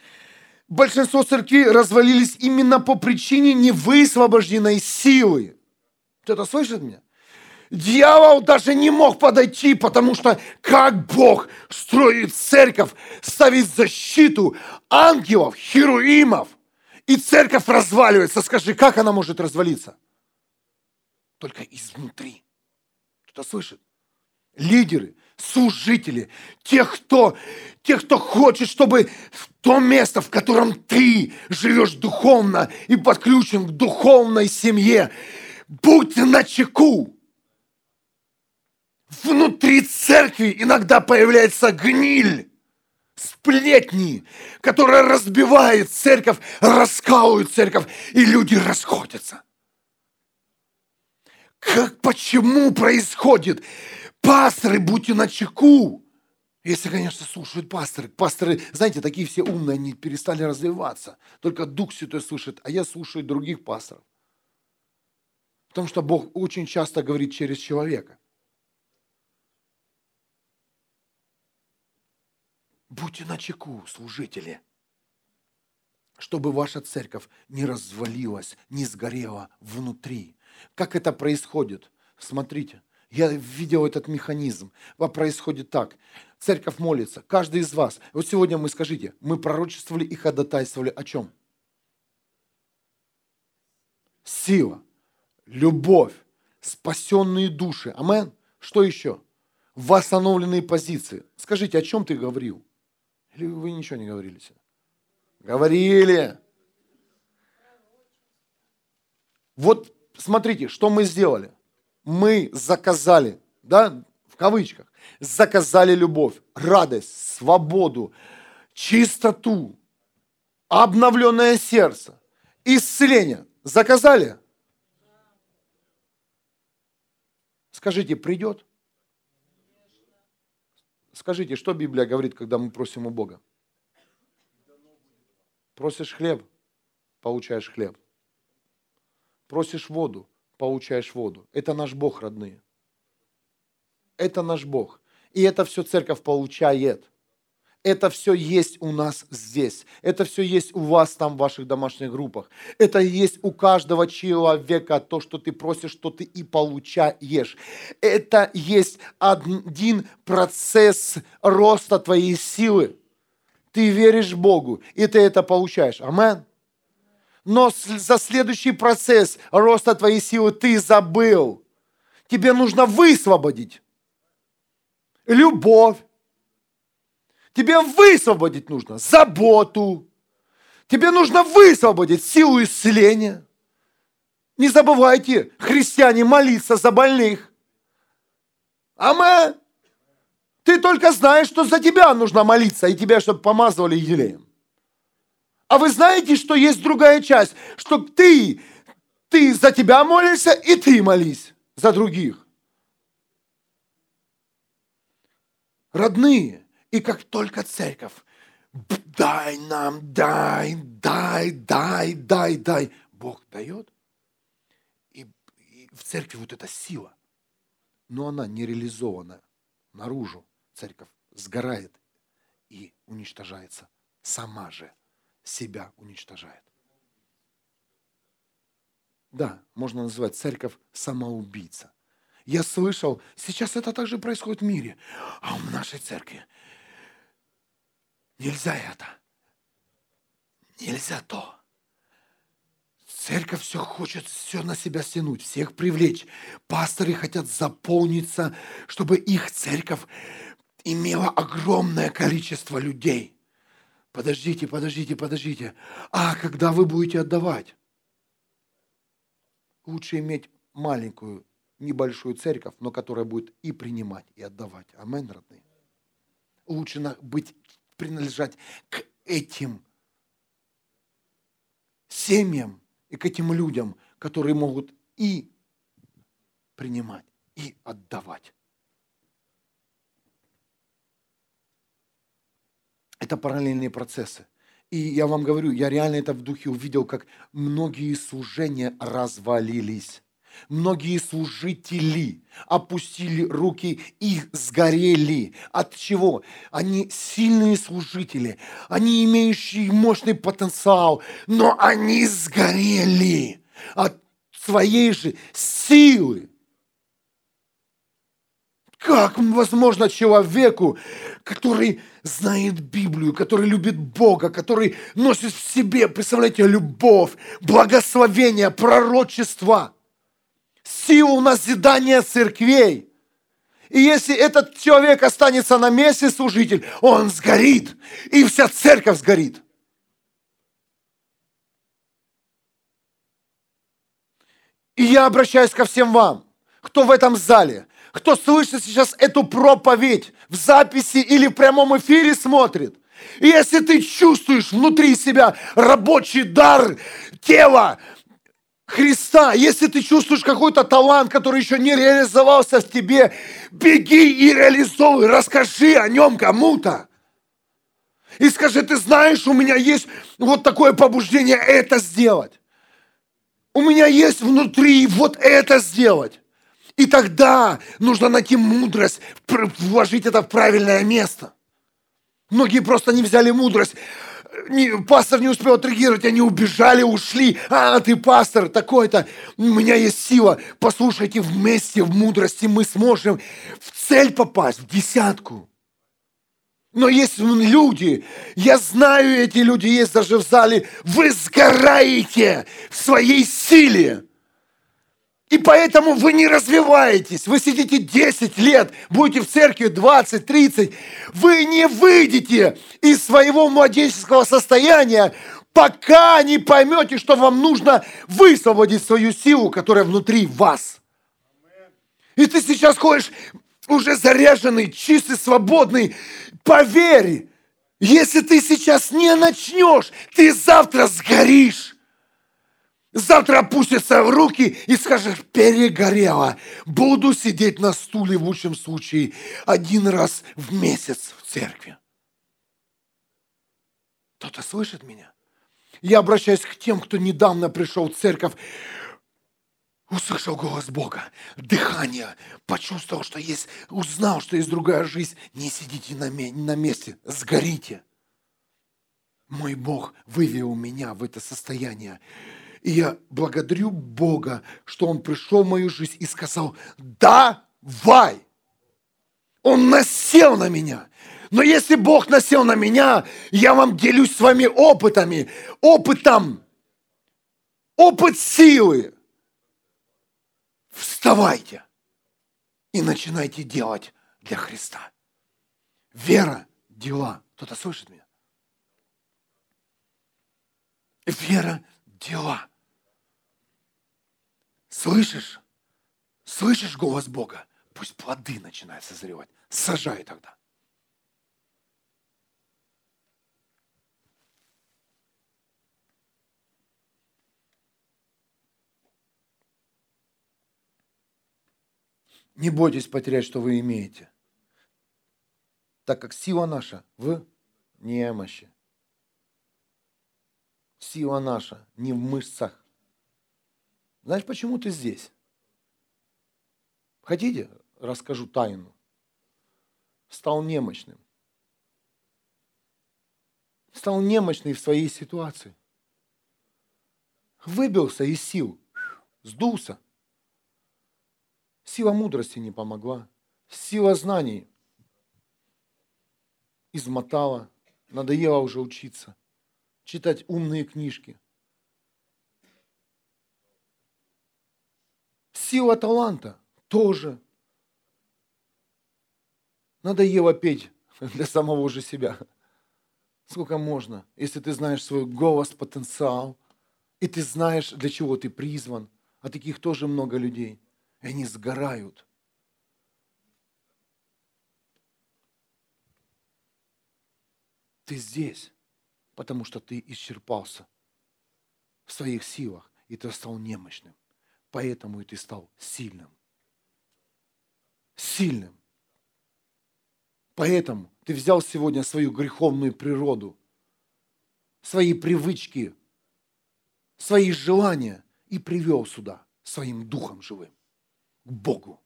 Большинство церквей развалились именно по причине невысвобожденной силы. Кто-то слышит меня? Дьявол даже не мог подойти, потому что как Бог строит церковь, ставит защиту ангелов, херуимов, и церковь разваливается. Скажи, как она может развалиться? Только изнутри. Кто-то слышит? Лидеры, служители, тех, кто, тех, кто хочет, чтобы в то место, в котором ты живешь духовно и подключен к духовной семье, Будь на чеку. Внутри церкви иногда появляется гниль, сплетни, которая разбивает церковь, раскалывает церковь, и люди расходятся. Как, почему происходит? Пасторы, будьте на чеку. Если, конечно, слушают пасторы. Пасторы, знаете, такие все умные, они перестали развиваться. Только Дух Святой слушает, а я слушаю других пасторов. Потому что Бог очень часто говорит через человека. Будьте на чеку, служители, чтобы ваша церковь не развалилась, не сгорела внутри. Как это происходит? Смотрите, я видел этот механизм. Происходит так. Церковь молится. Каждый из вас. Вот сегодня мы скажите, мы пророчествовали и ходатайствовали о чем? Сила, любовь, спасенные души. Амен. Что еще? Восстановленные позиции. Скажите, о чем ты говорил? Или вы ничего не говорили? Говорили. Вот смотрите, что мы сделали. Мы заказали, да, в кавычках, заказали любовь, радость, свободу, чистоту, обновленное сердце, исцеление. Заказали? Скажите, придет? Скажите, что Библия говорит, когда мы просим у Бога? Просишь хлеб, получаешь хлеб. Просишь воду, получаешь воду. Это наш Бог, родные. Это наш Бог. И это все церковь получает. Это все есть у нас здесь. Это все есть у вас там в ваших домашних группах. Это есть у каждого человека. То, что ты просишь, то ты и получаешь. Это есть один процесс роста твоей силы. Ты веришь Богу, и ты это получаешь. Амен. Но за следующий процесс роста твоей силы ты забыл. Тебе нужно высвободить любовь, Тебе высвободить нужно заботу. Тебе нужно высвободить силу исцеления. Не забывайте, христиане, молиться за больных. Амен. Ты только знаешь, что за тебя нужно молиться, и тебя, чтобы помазывали елеем. А вы знаете, что есть другая часть, что ты, ты за тебя молишься, и ты молись за других. Родные, и как только церковь, дай нам, дай, дай, дай, дай, дай, Бог дает. И, и в церкви вот эта сила, но она не реализована наружу. Церковь сгорает и уничтожается. Сама же себя уничтожает. Да, можно назвать церковь самоубийца. Я слышал, сейчас это также происходит в мире. А в нашей церкви Нельзя это. Нельзя то. Церковь все хочет все на себя стянуть, всех привлечь. Пасторы хотят заполниться, чтобы их церковь имела огромное количество людей. Подождите, подождите, подождите. А когда вы будете отдавать? Лучше иметь маленькую, небольшую церковь, но которая будет и принимать, и отдавать. Амен, родные. Лучше быть принадлежать к этим семьям и к этим людям, которые могут и принимать, и отдавать. Это параллельные процессы. И я вам говорю, я реально это в духе увидел, как многие служения развалились. Многие служители опустили руки и сгорели. От чего? Они сильные служители, они имеющие мощный потенциал, но они сгорели от своей же силы. Как возможно человеку, который знает Библию, который любит Бога, который носит в себе, представляете, любовь, благословение, пророчество – силу назидания церквей. И если этот человек останется на месте, служитель, он сгорит, и вся церковь сгорит. И я обращаюсь ко всем вам, кто в этом зале, кто слышит сейчас эту проповедь в записи или в прямом эфире смотрит. И если ты чувствуешь внутри себя рабочий дар тела, Христа, если ты чувствуешь какой-то талант, который еще не реализовался в тебе, беги и реализовывай, расскажи о нем кому-то. И скажи, ты знаешь, у меня есть вот такое побуждение это сделать. У меня есть внутри вот это сделать. И тогда нужно найти мудрость, вложить это в правильное место. Многие просто не взяли мудрость не, пастор не успел отреагировать, они убежали, ушли. А, ты пастор такой-то, у меня есть сила. Послушайте, вместе в мудрости мы сможем в цель попасть, в десятку. Но есть люди, я знаю, эти люди есть даже в зале, вы сгораете в своей силе. И поэтому вы не развиваетесь. Вы сидите 10 лет, будете в церкви 20, 30. Вы не выйдете из своего младенческого состояния, пока не поймете, что вам нужно высвободить свою силу, которая внутри вас. И ты сейчас ходишь уже заряженный, чистый, свободный. Поверь, если ты сейчас не начнешь, ты завтра сгоришь. Завтра опустится в руки и скажешь, перегорело. Буду сидеть на стуле в лучшем случае один раз в месяц в церкви. Кто-то слышит меня? Я обращаюсь к тем, кто недавно пришел в церковь, услышал голос Бога, дыхание, почувствовал, что есть, узнал, что есть другая жизнь. Не сидите на, на месте, сгорите. Мой Бог вывел меня в это состояние. И я благодарю Бога, что Он пришел в мою жизнь и сказал, давай. Он насел на меня. Но если Бог насел на меня, я вам делюсь с вами опытами, опытом, опыт силы. Вставайте и начинайте делать для Христа. Вера, дела. Кто-то слышит меня? Вера, дела. Слышишь? Слышишь голос Бога? Пусть плоды начинают созревать. Сажай тогда. Не бойтесь потерять, что вы имеете, так как сила наша в немощи. Сила наша не в мышцах, знаешь, почему ты здесь? Хотите, расскажу тайну. Стал немощным. Стал немощный в своей ситуации. Выбился из сил, сдулся. Сила мудрости не помогла. Сила знаний измотала. Надоело уже учиться. Читать умные книжки. Сила таланта тоже. Надоело петь [LAUGHS] для самого же себя. Сколько можно, если ты знаешь свой голос, потенциал, и ты знаешь, для чего ты призван. А таких тоже много людей. И они сгорают. Ты здесь, потому что ты исчерпался в своих силах, и ты стал немощным. Поэтому и ты стал сильным. Сильным. Поэтому ты взял сегодня свою греховную природу, свои привычки, свои желания и привел сюда своим духом живым, к Богу.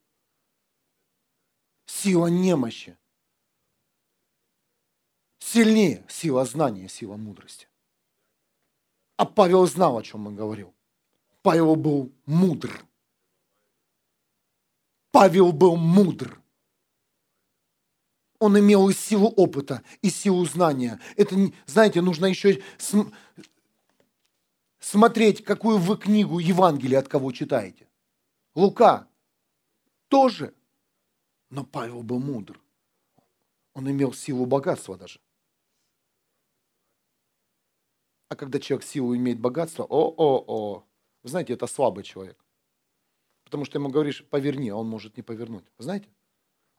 Сила немощи. Сильнее сила знания, сила мудрости. А Павел знал, о чем он говорил. Павел был мудр. Павел был мудр. Он имел и силу опыта, и силу знания. Это, знаете, нужно еще смотреть, какую вы книгу Евангелия от кого читаете. Лука тоже. Но Павел был мудр. Он имел силу богатства даже. А когда человек силу имеет богатство, о-о-о, вы знаете, это слабый человек. Потому что ему говоришь, поверни, а он может не повернуть. Вы знаете?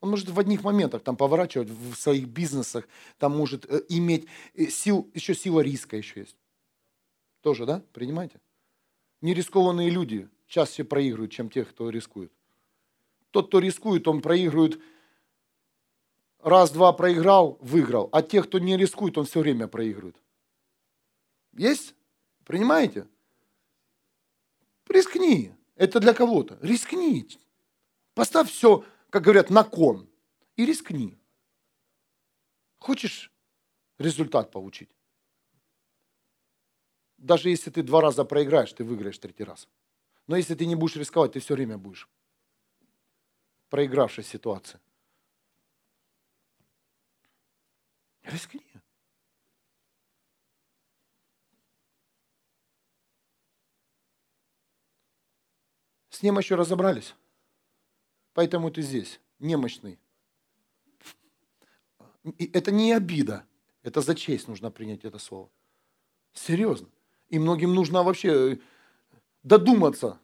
Он может в одних моментах там поворачивать в своих бизнесах, там может э, иметь э, сил, еще сила риска еще есть. Тоже, да? Принимаете? Нерискованные люди чаще проигрывают, чем те, кто рискует. Тот, кто рискует, он проигрывает раз-два проиграл, выиграл. А те, кто не рискует, он все время проигрывает. Есть? Принимаете? Рискни. Это для кого-то. Рискни. Поставь все, как говорят, на кон. И рискни. Хочешь результат получить? Даже если ты два раза проиграешь, ты выиграешь третий раз. Но если ты не будешь рисковать, ты все время будешь проигравшей ситуации. Рискни. С немощью разобрались. Поэтому ты здесь, немощный. это не обида. Это за честь нужно принять это слово. Серьезно. И многим нужно вообще э, додуматься,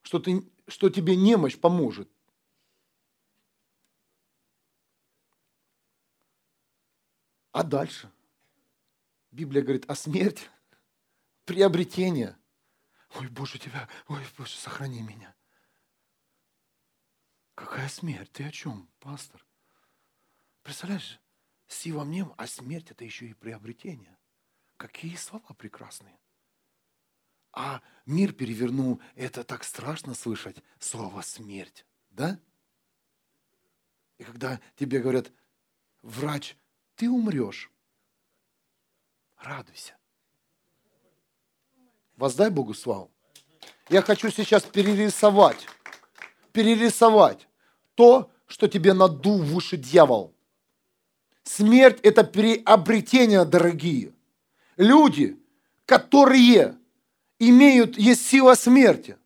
что, ты, что тебе немощь поможет. А дальше? Библия говорит, а смерть, [LAUGHS] приобретение. Ой, Боже, тебя, ой, Боже, сохрани меня. Какая смерть? Ты о чем, пастор? Представляешь, сила мне, а смерть это еще и приобретение. Какие слова прекрасные. А мир перевернул, это так страшно слышать слово смерть, да? И когда тебе говорят, врач ты умрешь. Радуйся. Воздай Богу славу. Я хочу сейчас перерисовать, перерисовать то, что тебе надул в уши дьявол. Смерть – это приобретение, дорогие. Люди, которые имеют, есть сила смерти.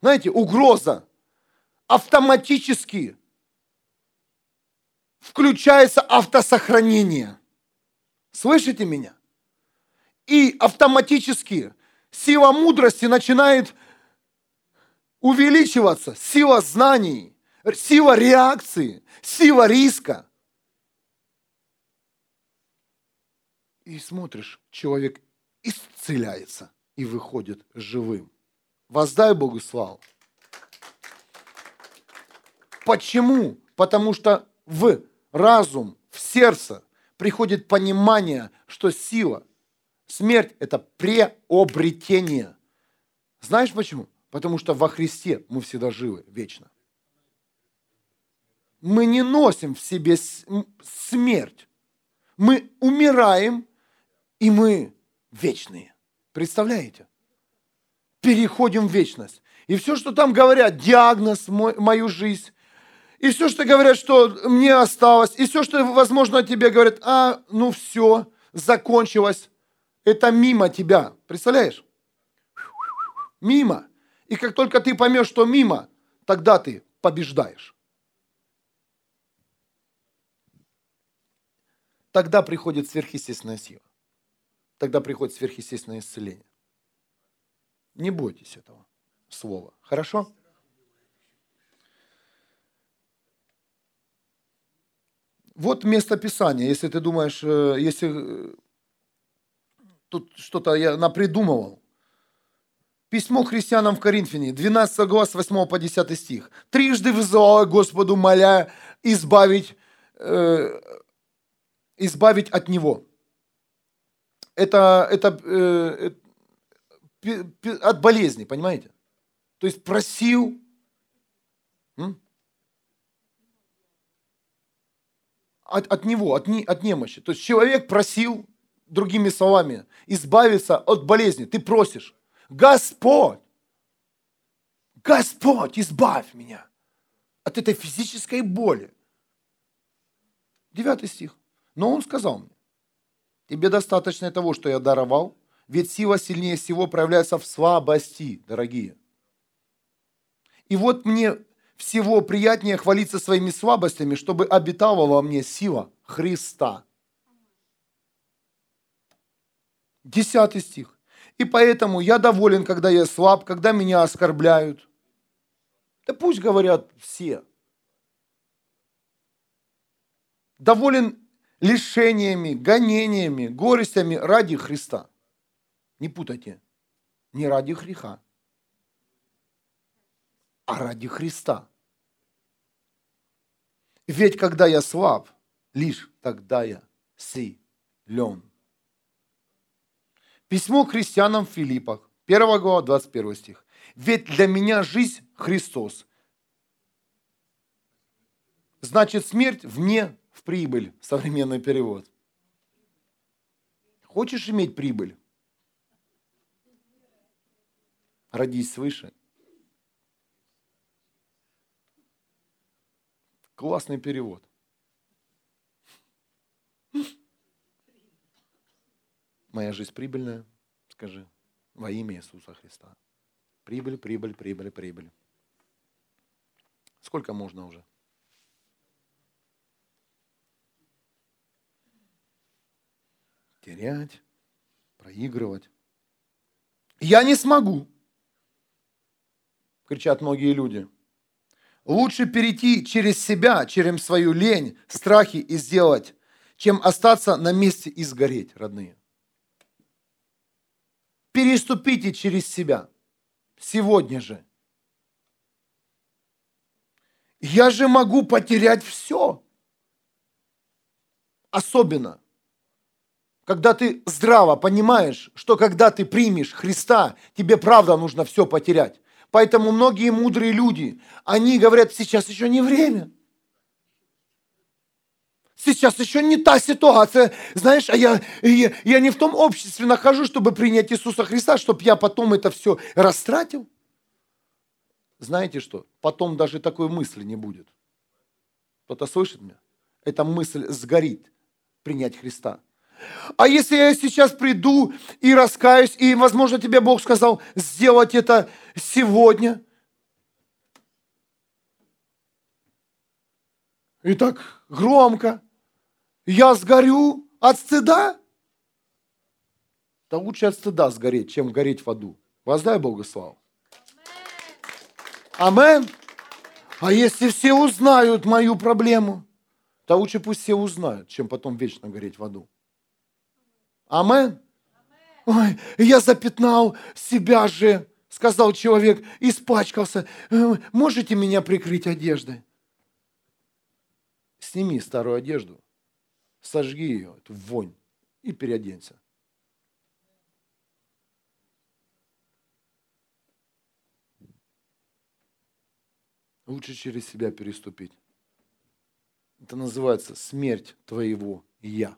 Знаете, угроза автоматически включается автосохранение. Слышите меня? И автоматически сила мудрости начинает увеличиваться, сила знаний, сила реакции, сила риска. И смотришь, человек исцеляется и выходит живым. Воздай Богу славу. Почему? Потому что в разум, в сердце приходит понимание, что сила, смерть – это преобретение. Знаешь почему? Потому что во Христе мы всегда живы вечно. Мы не носим в себе смерть. Мы умираем, и мы вечные. Представляете? Переходим в вечность. И все, что там говорят, диагноз мой, мою жизнь, и все, что говорят, что мне осталось, и все, что, возможно, тебе говорят, а, ну все, закончилось, это мимо тебя. Представляешь? Мимо. И как только ты поймешь, что мимо, тогда ты побеждаешь. Тогда приходит сверхъестественная сила. Тогда приходит сверхъестественное исцеление. Не бойтесь этого слова. Хорошо? Вот место Писания, если ты думаешь, э, если э, тут что-то я напридумывал. Письмо христианам в Коринфяне, 12 глава, с 8 по 10 стих. «Трижды вызывала Господу, моля избавить, э, избавить от Него». Это, это э, э, от болезни, понимаете? То есть просил, от, от него, от, не, от немощи. То есть человек просил, другими словами, избавиться от болезни. Ты просишь, Господь, Господь, избавь меня от этой физической боли. Девятый стих. Но он сказал мне, тебе достаточно того, что я даровал, ведь сила сильнее всего проявляется в слабости, дорогие. И вот мне всего приятнее хвалиться своими слабостями, чтобы обитала во мне сила Христа. Десятый стих. И поэтому я доволен, когда я слаб, когда меня оскорбляют. Да пусть говорят все. доволен лишениями, гонениями, горестями ради Христа. Не путайте. Не ради греха, а ради Христа. Ведь когда я слаб, лишь тогда я силен. Письмо к христианам в Филиппах, 1 глава, 21 стих. Ведь для меня жизнь Христос. Значит, смерть вне в прибыль, современный перевод. Хочешь иметь прибыль? Родись свыше. Классный перевод. Моя жизнь прибыльная, скажи, во имя Иисуса Христа. Прибыль, прибыль, прибыль, прибыль. Сколько можно уже? Терять, проигрывать. Я не смогу, кричат многие люди. Лучше перейти через себя, через свою лень, страхи и сделать, чем остаться на месте и сгореть, родные. Переступите через себя сегодня же. Я же могу потерять все. Особенно, когда ты здраво понимаешь, что когда ты примешь Христа, тебе правда нужно все потерять. Поэтому многие мудрые люди, они говорят, сейчас еще не время. Сейчас еще не та ситуация. Знаешь, а я, я, я не в том обществе нахожусь, чтобы принять Иисуса Христа, чтобы я потом это все растратил. Знаете что? Потом даже такой мысли не будет. Кто-то слышит меня? Эта мысль сгорит принять Христа. А если я сейчас приду и раскаюсь, и, возможно, тебе Бог сказал сделать это сегодня? И так громко. Я сгорю от стыда? Да лучше от стыда сгореть, чем гореть в аду. Воздай Богу славу. Амен. А если все узнают мою проблему, то лучше пусть все узнают, чем потом вечно гореть в аду. Амен. Ой, я запятнал себя же, сказал человек, испачкался. Э, можете меня прикрыть одеждой? Сними старую одежду, сожги ее, эту вонь, и переоденься. Лучше через себя переступить. Это называется смерть твоего «я».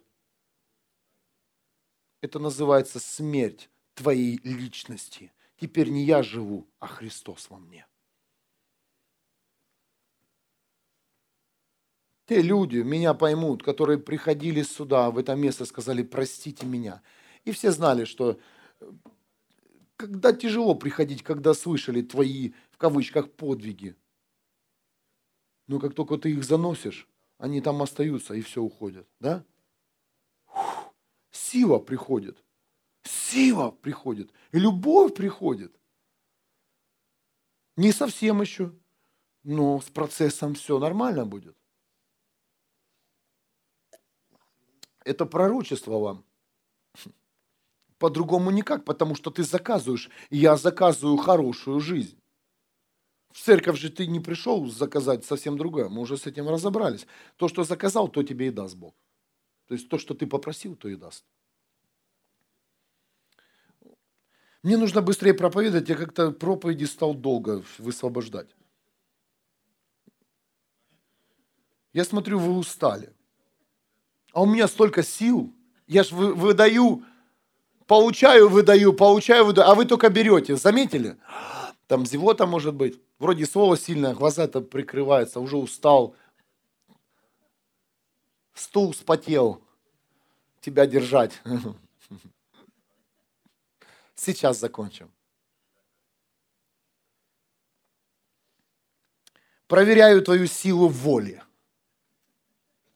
Это называется смерть твоей личности. Теперь не я живу, а Христос во мне. Те люди меня поймут, которые приходили сюда, в это место, сказали, простите меня. И все знали, что э, когда тяжело приходить, когда слышали твои, в кавычках, подвиги. Но как только ты их заносишь, они там остаются и все уходят. Да? сила приходит. Сила приходит. И любовь приходит. Не совсем еще, но с процессом все нормально будет. Это пророчество вам. По-другому никак, потому что ты заказываешь. Я заказываю хорошую жизнь. В церковь же ты не пришел заказать совсем другое. Мы уже с этим разобрались. То, что заказал, то тебе и даст Бог. То есть то, что ты попросил, то и даст. Мне нужно быстрее проповедовать, я как-то проповеди стал долго высвобождать. Я смотрю, вы устали. А у меня столько сил. Я ж выдаю, получаю, выдаю, получаю, выдаю, а вы только берете. Заметили? Там зевота может быть. Вроде слово сильное, глаза-то прикрываются, уже устал. Стул спотел. Тебя держать. [LAUGHS] Сейчас закончим. Проверяю твою силу воли.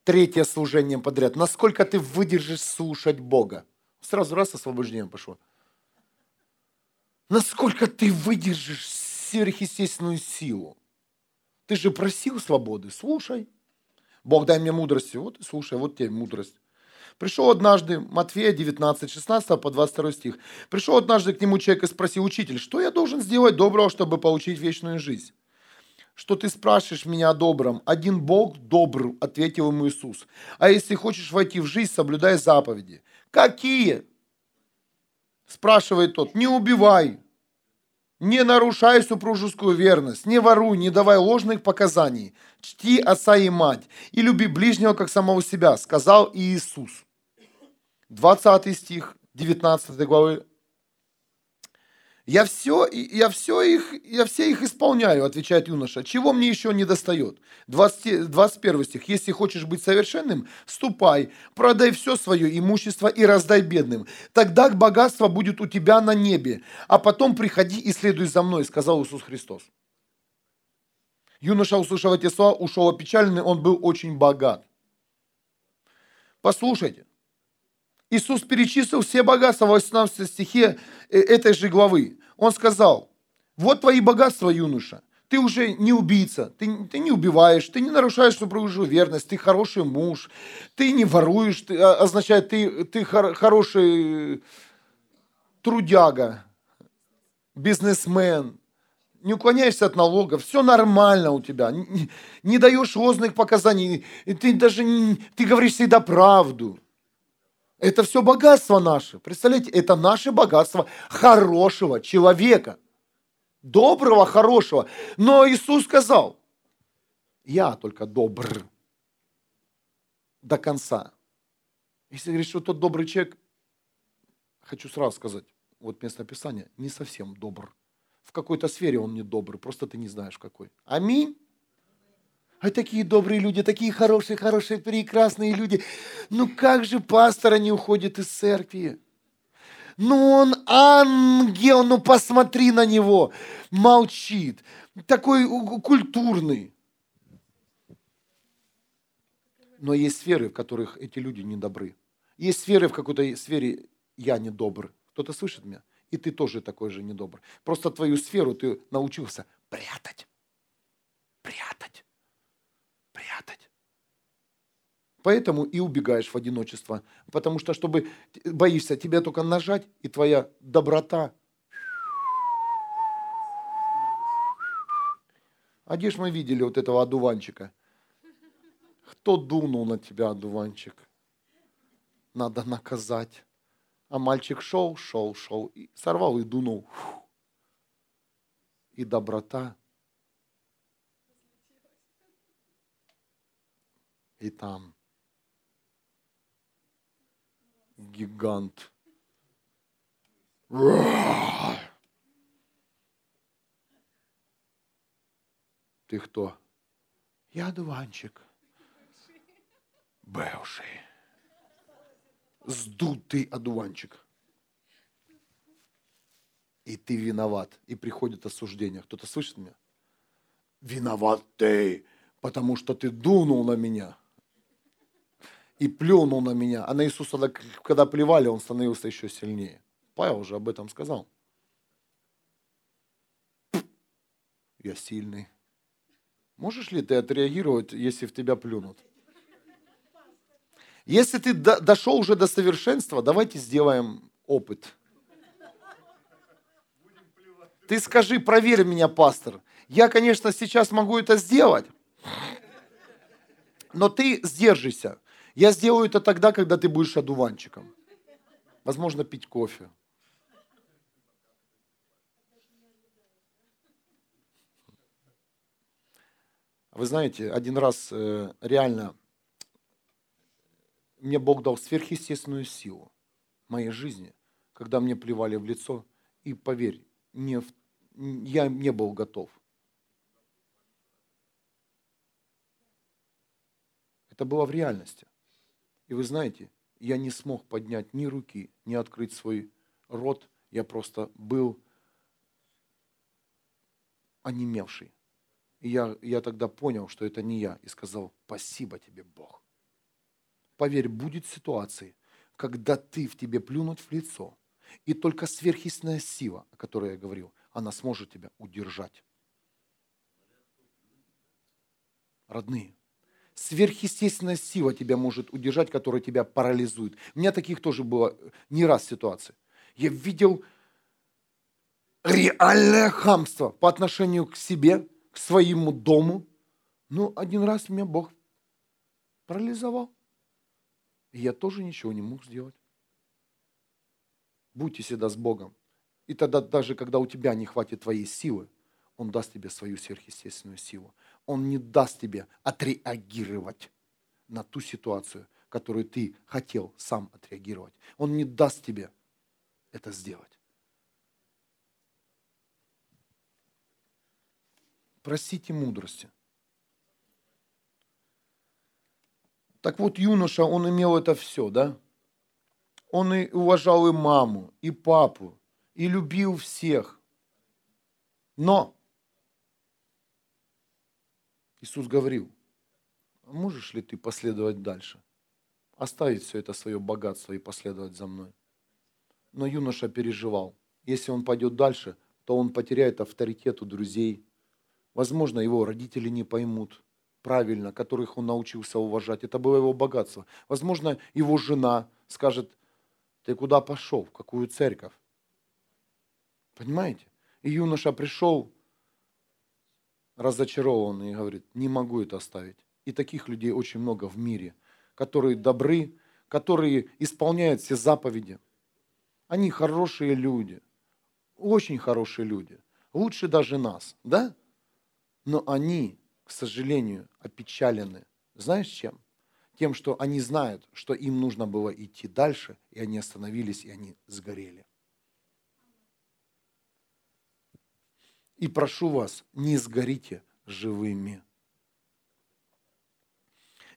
Третье служение подряд. Насколько ты выдержишь слушать Бога. Сразу раз освобождение пошло. Насколько ты выдержишь сверхъестественную силу. Ты же просил свободы, слушай. Бог, дай мне мудрости. Вот и слушай, вот тебе мудрость. Пришел однажды, Матфея 19, 16 по 22 стих. Пришел однажды к нему человек и спросил, учитель, что я должен сделать доброго, чтобы получить вечную жизнь? Что ты спрашиваешь меня о добром? Один Бог добр, ответил ему Иисус. А если хочешь войти в жизнь, соблюдай заповеди. Какие? Спрашивает тот, не убивай, не нарушай супружескую верность, не воруй, не давай ложных показаний, чти отца и мать и люби ближнего, как самого себя, сказал Иисус. 20 стих 19 главы я все, я все их, я все их исполняю, отвечает юноша. Чего мне еще не достает? 20, 21 стих. Если хочешь быть совершенным, ступай, продай все свое имущество и раздай бедным. Тогда богатство будет у тебя на небе. А потом приходи и следуй за мной, сказал Иисус Христос. Юноша, услышав эти слова, ушел опечаленный, он был очень богат. Послушайте, Иисус перечислил все богатства в 18 стихе этой же главы. Он сказал, вот твои богатства, юноша. Ты уже не убийца, ты, ты не убиваешь, ты не нарушаешь супружескую верность, ты хороший муж, ты не воруешь, ты, а, означает, ты, ты хор, хороший трудяга, бизнесмен, не уклоняешься от налогов, все нормально у тебя, не, не даешь ложных показаний, ты даже не, ты говоришь всегда правду. Это все богатство наше. Представляете, это наше богатство хорошего человека. Доброго, хорошего. Но Иисус сказал, я только добр до конца. Если говоришь, что тот добрый человек, хочу сразу сказать, вот место Писания, не совсем добр. В какой-то сфере он не добрый, просто ты не знаешь какой. Аминь. А такие добрые люди, такие хорошие, хорошие, прекрасные люди. Ну как же пастора не уходит из церкви? Ну он ангел, ну посмотри на него. Молчит. Такой культурный. Но есть сферы, в которых эти люди не добры. Есть сферы, в какой-то сфере я не добр. Кто-то слышит меня? И ты тоже такой же недобр. Просто твою сферу ты научился прятать. Прятать прятать. Поэтому и убегаешь в одиночество. Потому что, чтобы боишься, тебя только нажать, и твоя доброта. А где ж мы видели вот этого одуванчика? Кто дунул на тебя, одуванчик? Надо наказать. А мальчик шел, шел, шел, и сорвал и дунул. И доброта и там гигант. Ты кто? Я дуванчик. Бывший. Сдутый одуванчик. И ты виноват. И приходит осуждение. Кто-то слышит меня? Виноват ты, потому что ты дунул на меня и плюнул на меня. А на Иисуса, когда плевали, он становился еще сильнее. Павел уже об этом сказал. Я сильный. Можешь ли ты отреагировать, если в тебя плюнут? Если ты дошел уже до совершенства, давайте сделаем опыт. Ты скажи, проверь меня, пастор. Я, конечно, сейчас могу это сделать, но ты сдержишься. Я сделаю это тогда, когда ты будешь одуванчиком. Возможно, пить кофе. Вы знаете, один раз э, реально мне Бог дал сверхъестественную силу моей жизни, когда мне плевали в лицо. И поверь, не в, я не был готов. Это было в реальности. И вы знаете, я не смог поднять ни руки, ни открыть свой рот. Я просто был онемевший. И я, я тогда понял, что это не я, и сказал, спасибо тебе, Бог. Поверь, будет ситуации, когда ты в тебе плюнуть в лицо, и только сверхъестная сила, о которой я говорил, она сможет тебя удержать. Родные, сверхъестественная сила тебя может удержать, которая тебя парализует. У меня таких тоже было не раз ситуаций. Я видел реальное хамство по отношению к себе, к своему дому. Ну, один раз меня Бог парализовал. И я тоже ничего не мог сделать. Будьте всегда с Богом. И тогда даже когда у тебя не хватит твоей силы, Он даст тебе свою сверхъестественную силу. Он не даст тебе отреагировать на ту ситуацию, которую ты хотел сам отреагировать. Он не даст тебе это сделать. Просите мудрости. Так вот, юноша, он имел это все, да? Он и уважал и маму, и папу, и любил всех. Но Иисус говорил, «А можешь ли ты последовать дальше? Оставить все это свое богатство и последовать за мной. Но юноша переживал. Если он пойдет дальше, то он потеряет авторитет у друзей. Возможно, его родители не поймут правильно, которых он научился уважать. Это было его богатство. Возможно, его жена скажет, ты куда пошел, в какую церковь? Понимаете? И юноша пришел разочарованный и говорит, не могу это оставить. И таких людей очень много в мире, которые добры, которые исполняют все заповеди. Они хорошие люди, очень хорошие люди, лучше даже нас, да? Но они, к сожалению, опечалены. Знаешь чем? Тем, что они знают, что им нужно было идти дальше, и они остановились, и они сгорели. И прошу вас, не сгорите живыми.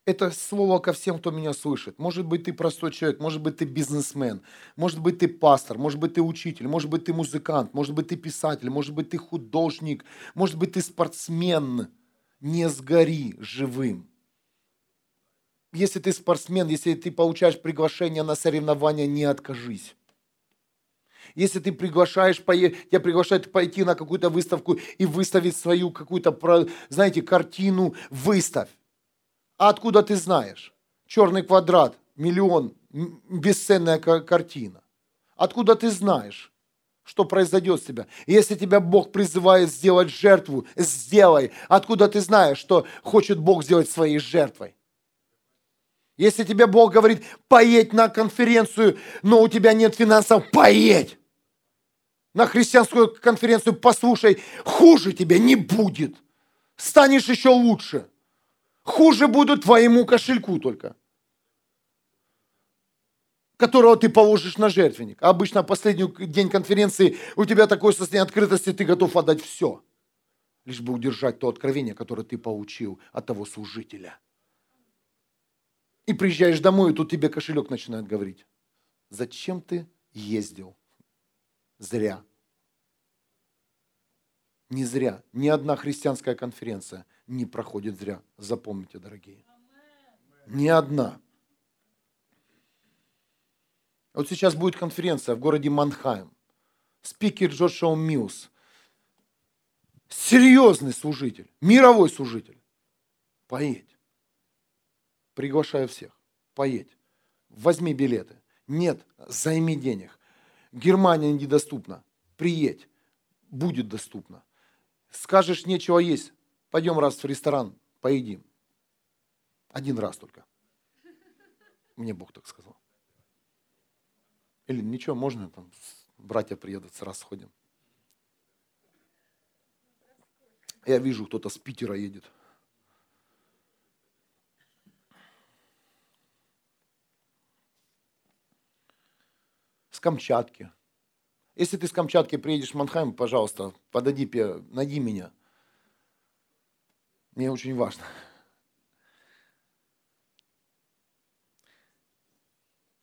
Это слово ко всем, кто меня слышит. Может быть, ты простой человек, может быть, ты бизнесмен, может быть, ты пастор, может быть, ты учитель, может быть, ты музыкант, может быть, ты писатель, может быть, ты художник, может быть, ты спортсмен. Не сгори живым. Если ты спортсмен, если ты получаешь приглашение на соревнования, не откажись. Если ты приглашаешь, тебя приглашают пойти на какую-то выставку и выставить свою какую-то, знаете, картину, выставь. А откуда ты знаешь? Черный квадрат, миллион, бесценная картина. Откуда ты знаешь, что произойдет с тебя? Если тебя Бог призывает сделать жертву, сделай. Откуда ты знаешь, что хочет Бог сделать своей жертвой? Если тебе Бог говорит, поедь на конференцию, но у тебя нет финансов, поедь на христианскую конференцию, послушай, хуже тебе не будет. Станешь еще лучше. Хуже будут твоему кошельку только, которого ты положишь на жертвенник. А обычно последний день конференции у тебя такое состояние открытости, ты готов отдать все, лишь бы удержать то откровение, которое ты получил от того служителя. И приезжаешь домой, и тут тебе кошелек начинает говорить. Зачем ты ездил? Зря. Не зря. Ни одна христианская конференция не проходит зря. Запомните, дорогие. Ни одна. Вот сейчас будет конференция в городе Манхайм. Спикер Джошуа Милс. Серьезный служитель, мировой служитель. Поедь. Приглашаю всех. Поедь. Возьми билеты. Нет, займи денег. Германия недоступна. Приедь. Будет доступно. Скажешь, нечего есть. Пойдем раз в ресторан, поедим. Один раз только. Мне Бог так сказал. Или ничего, можно там, братья приедут, раз сходим. Я вижу, кто-то с Питера едет. Камчатки. Если ты с Камчатки приедешь в Манхайм, пожалуйста, подойди, найди меня – мне очень важно.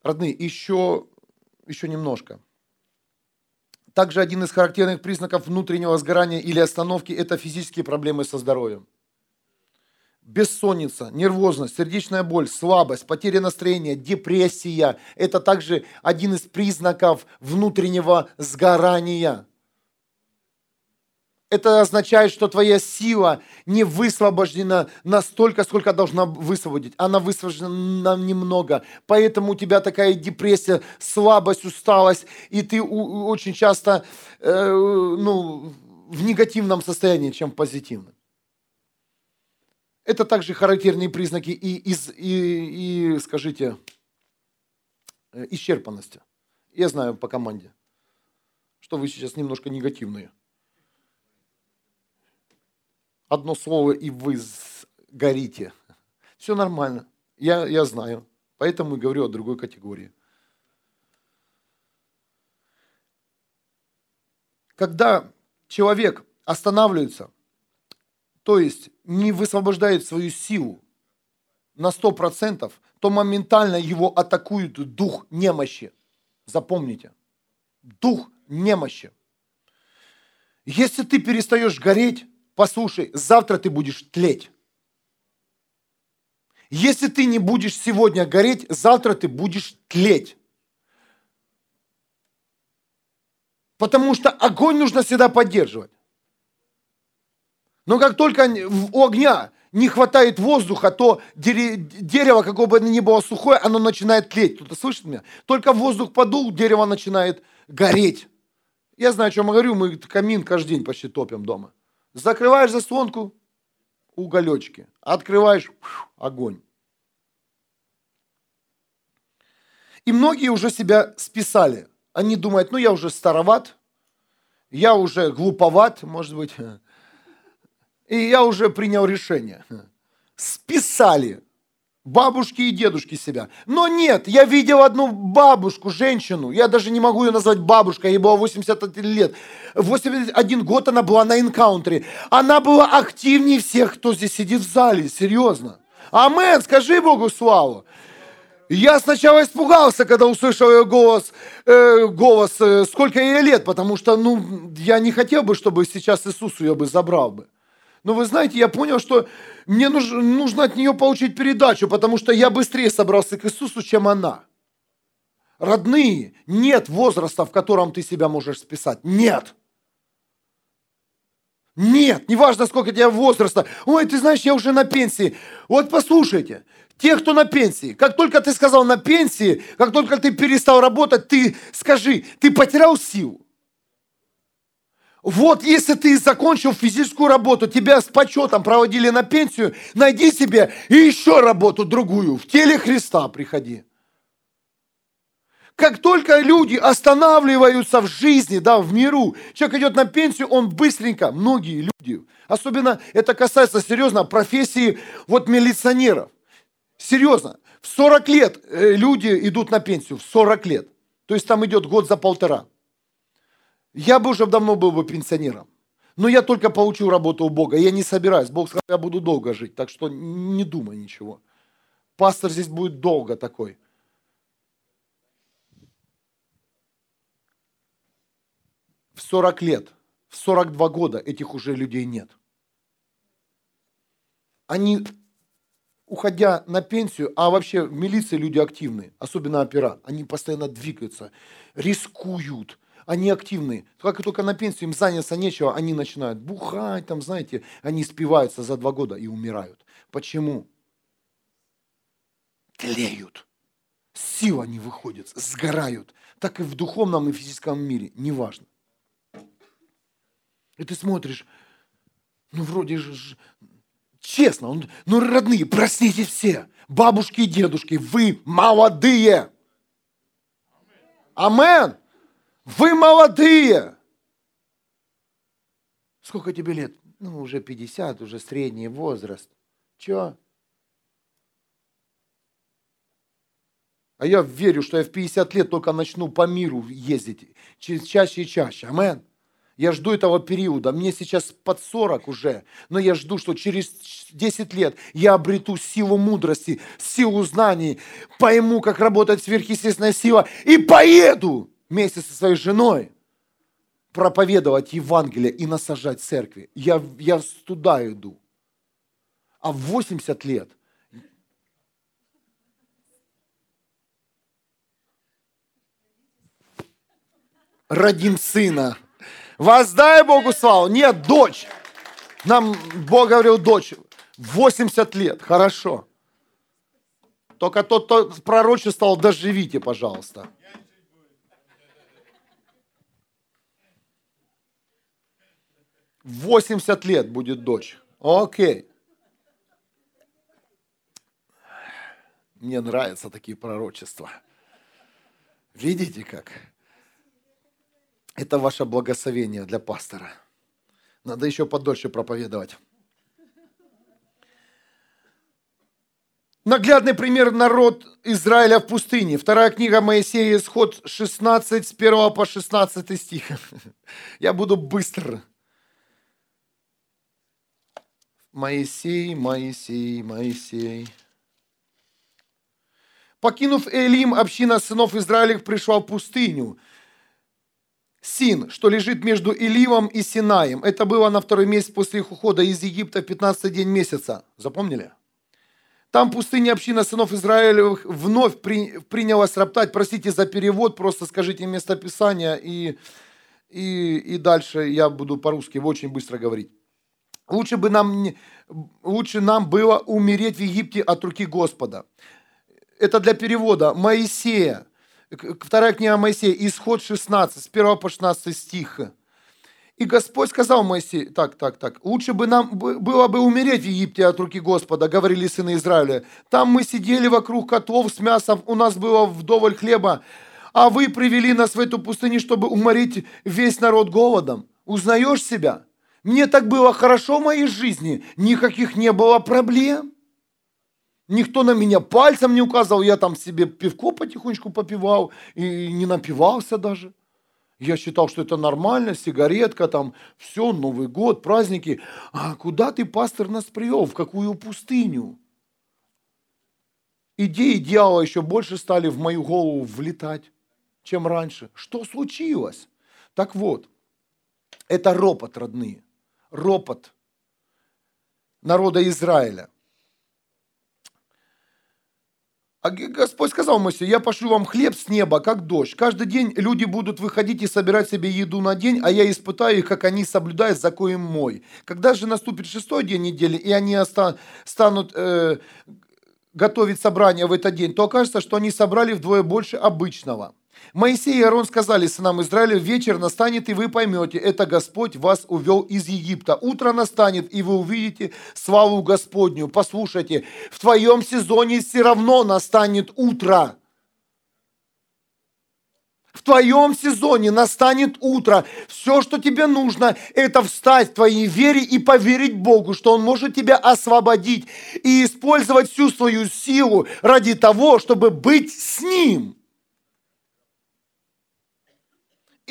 Родные, еще, еще немножко. Также один из характерных признаков внутреннего сгорания или остановки – это физические проблемы со здоровьем. Бессонница, нервозность, сердечная боль, слабость, потеря настроения, депрессия – это также один из признаков внутреннего сгорания. это означает, что твоя сила не высвобождена настолько, сколько должна высвободить. Она высвобождена немного. Поэтому у тебя такая депрессия, слабость, усталость, и ты очень часто э, ну, в негативном состоянии, чем в позитивном. Это также характерные признаки и, и, и, и скажите, э, исчерпанности. Я знаю по команде, что вы сейчас немножко негативные одно слово, и вы горите. Все нормально. Я, я знаю. Поэтому и говорю о другой категории. Когда человек останавливается, то есть не высвобождает свою силу на 100%, то моментально его атакует дух немощи. Запомните. Дух немощи. Если ты перестаешь гореть, послушай, завтра ты будешь тлеть. Если ты не будешь сегодня гореть, завтра ты будешь тлеть. Потому что огонь нужно всегда поддерживать. Но как только у огня не хватает воздуха, то дерево, какое бы ни было сухое, оно начинает тлеть. Кто-то слышит меня? Только воздух подул, дерево начинает гореть. Я знаю, о чем я говорю, мы камин каждый день почти топим дома. Закрываешь заслонку, уголечки. Открываешь, огонь. И многие уже себя списали. Они думают, ну я уже староват, я уже глуповат, может быть, [LAUGHS] и я уже принял решение. Списали бабушки и дедушки себя. Но нет, я видел одну бабушку, женщину, я даже не могу ее назвать бабушкой, ей было 81 лет. 81 год она была на энкаунтере. Она была активнее всех, кто здесь сидит в зале, серьезно. Амен, скажи Богу славу. Я сначала испугался, когда услышал ее голос, э, голос, э, сколько ей лет, потому что, ну, я не хотел бы, чтобы сейчас Иисус ее бы забрал бы. Но вы знаете, я понял, что мне нужно, нужно от нее получить передачу, потому что я быстрее собрался к Иисусу, чем она. Родные, нет возраста, в котором ты себя можешь списать. Нет. Нет, неважно, сколько тебе возраста. Ой, ты знаешь, я уже на пенсии. Вот послушайте, те, кто на пенсии, как только ты сказал на пенсии, как только ты перестал работать, ты скажи, ты потерял силу. Вот если ты закончил физическую работу, тебя с почетом проводили на пенсию, найди себе и еще работу другую. В теле Христа приходи. Как только люди останавливаются в жизни, да, в миру, человек идет на пенсию, он быстренько, многие люди, особенно это касается серьезно профессии вот милиционеров. Серьезно, в 40 лет э, люди идут на пенсию, в 40 лет. То есть там идет год за полтора. Я бы уже давно был бы пенсионером. Но я только получил работу у Бога. Я не собираюсь. Бог сказал, я буду долго жить. Так что не думай ничего. Пастор здесь будет долго такой. В 40 лет, в 42 года этих уже людей нет. Они, уходя на пенсию, а вообще в милиции люди активные, особенно опера, они постоянно двигаются, рискуют, они активные. Как только на пенсию им заняться нечего, они начинают бухать, там, знаете, они спиваются за два года и умирают. Почему? Тлеют. Сила не выходит, сгорают. Так и в духовном и физическом мире, неважно. И ты смотришь, ну вроде же, честно, он, ну родные, проснитесь все, бабушки и дедушки, вы молодые. Амен. Вы молодые! Сколько тебе лет? Ну, уже 50, уже средний возраст. Чё? А я верю, что я в 50 лет только начну по миру ездить чаще и чаще. Амен. Я жду этого периода. Мне сейчас под 40 уже, но я жду, что через 10 лет я обрету силу мудрости, силу знаний, пойму, как работает сверхъестественная сила и поеду вместе со своей женой проповедовать Евангелие и насажать церкви. Я, я туда иду. А в 80 лет родим сына. Воздай Богу славу. Нет, дочь. Нам Бог говорил, дочь, 80 лет, хорошо. Только тот, кто пророчествовал, доживите, пожалуйста. Восемьдесят лет будет дочь. Окей. Мне нравятся такие пророчества. Видите как? Это ваше благословение для пастора. Надо еще подольше проповедовать. Наглядный пример народ Израиля в пустыне. Вторая книга Моисея, исход 16, с 1 по 16 стих. [LAUGHS] Я буду быстро. Моисей, Моисей, Моисей. Покинув Элим, община сынов Израилевых пришла в пустыню. Син, что лежит между Иливом и Синаем. Это было на второй месяц после их ухода из Египта, 15 день месяца. Запомнили? Там пустыня община сынов Израилевых вновь при, принялась роптать. Простите за перевод, просто скажите местописание, и, и, и дальше я буду по-русски очень быстро говорить. Лучше, бы нам, лучше нам было умереть в Египте от руки Господа это для перевода, Моисея, вторая книга Моисея, исход 16, с 1 по 16 стих. И Господь сказал Моисею, так, так, так, лучше бы нам было бы умереть в Египте от руки Господа, говорили сыны Израиля. Там мы сидели вокруг котлов с мясом, у нас было вдоволь хлеба, а вы привели нас в эту пустыню, чтобы уморить весь народ голодом. Узнаешь себя? Мне так было хорошо в моей жизни, никаких не было проблем. Никто на меня пальцем не указывал, я там себе пивко потихонечку попивал и не напивался даже. Я считал, что это нормально, сигаретка, там, все, Новый год, праздники. А куда ты, пастор, нас привел? В какую пустыню? Идеи дьявола еще больше стали в мою голову влетать, чем раньше. Что случилось? Так вот, это ропот, родные. Ропот народа Израиля. А Господь сказал Моисею, я пошлю вам хлеб с неба, как дождь. Каждый день люди будут выходить и собирать себе еду на день, а я испытаю их, как они соблюдают закон мой. Когда же наступит шестой день недели, и они станут э, готовить собрание в этот день, то окажется, что они собрали вдвое больше обычного. Моисей и Аарон сказали сынам Израиля, вечер настанет, и вы поймете, это Господь вас увел из Египта. Утро настанет, и вы увидите славу Господню. Послушайте, в твоем сезоне все равно настанет утро. В твоем сезоне настанет утро. Все, что тебе нужно, это встать в твоей вере и поверить Богу, что Он может тебя освободить и использовать всю свою силу ради того, чтобы быть с Ним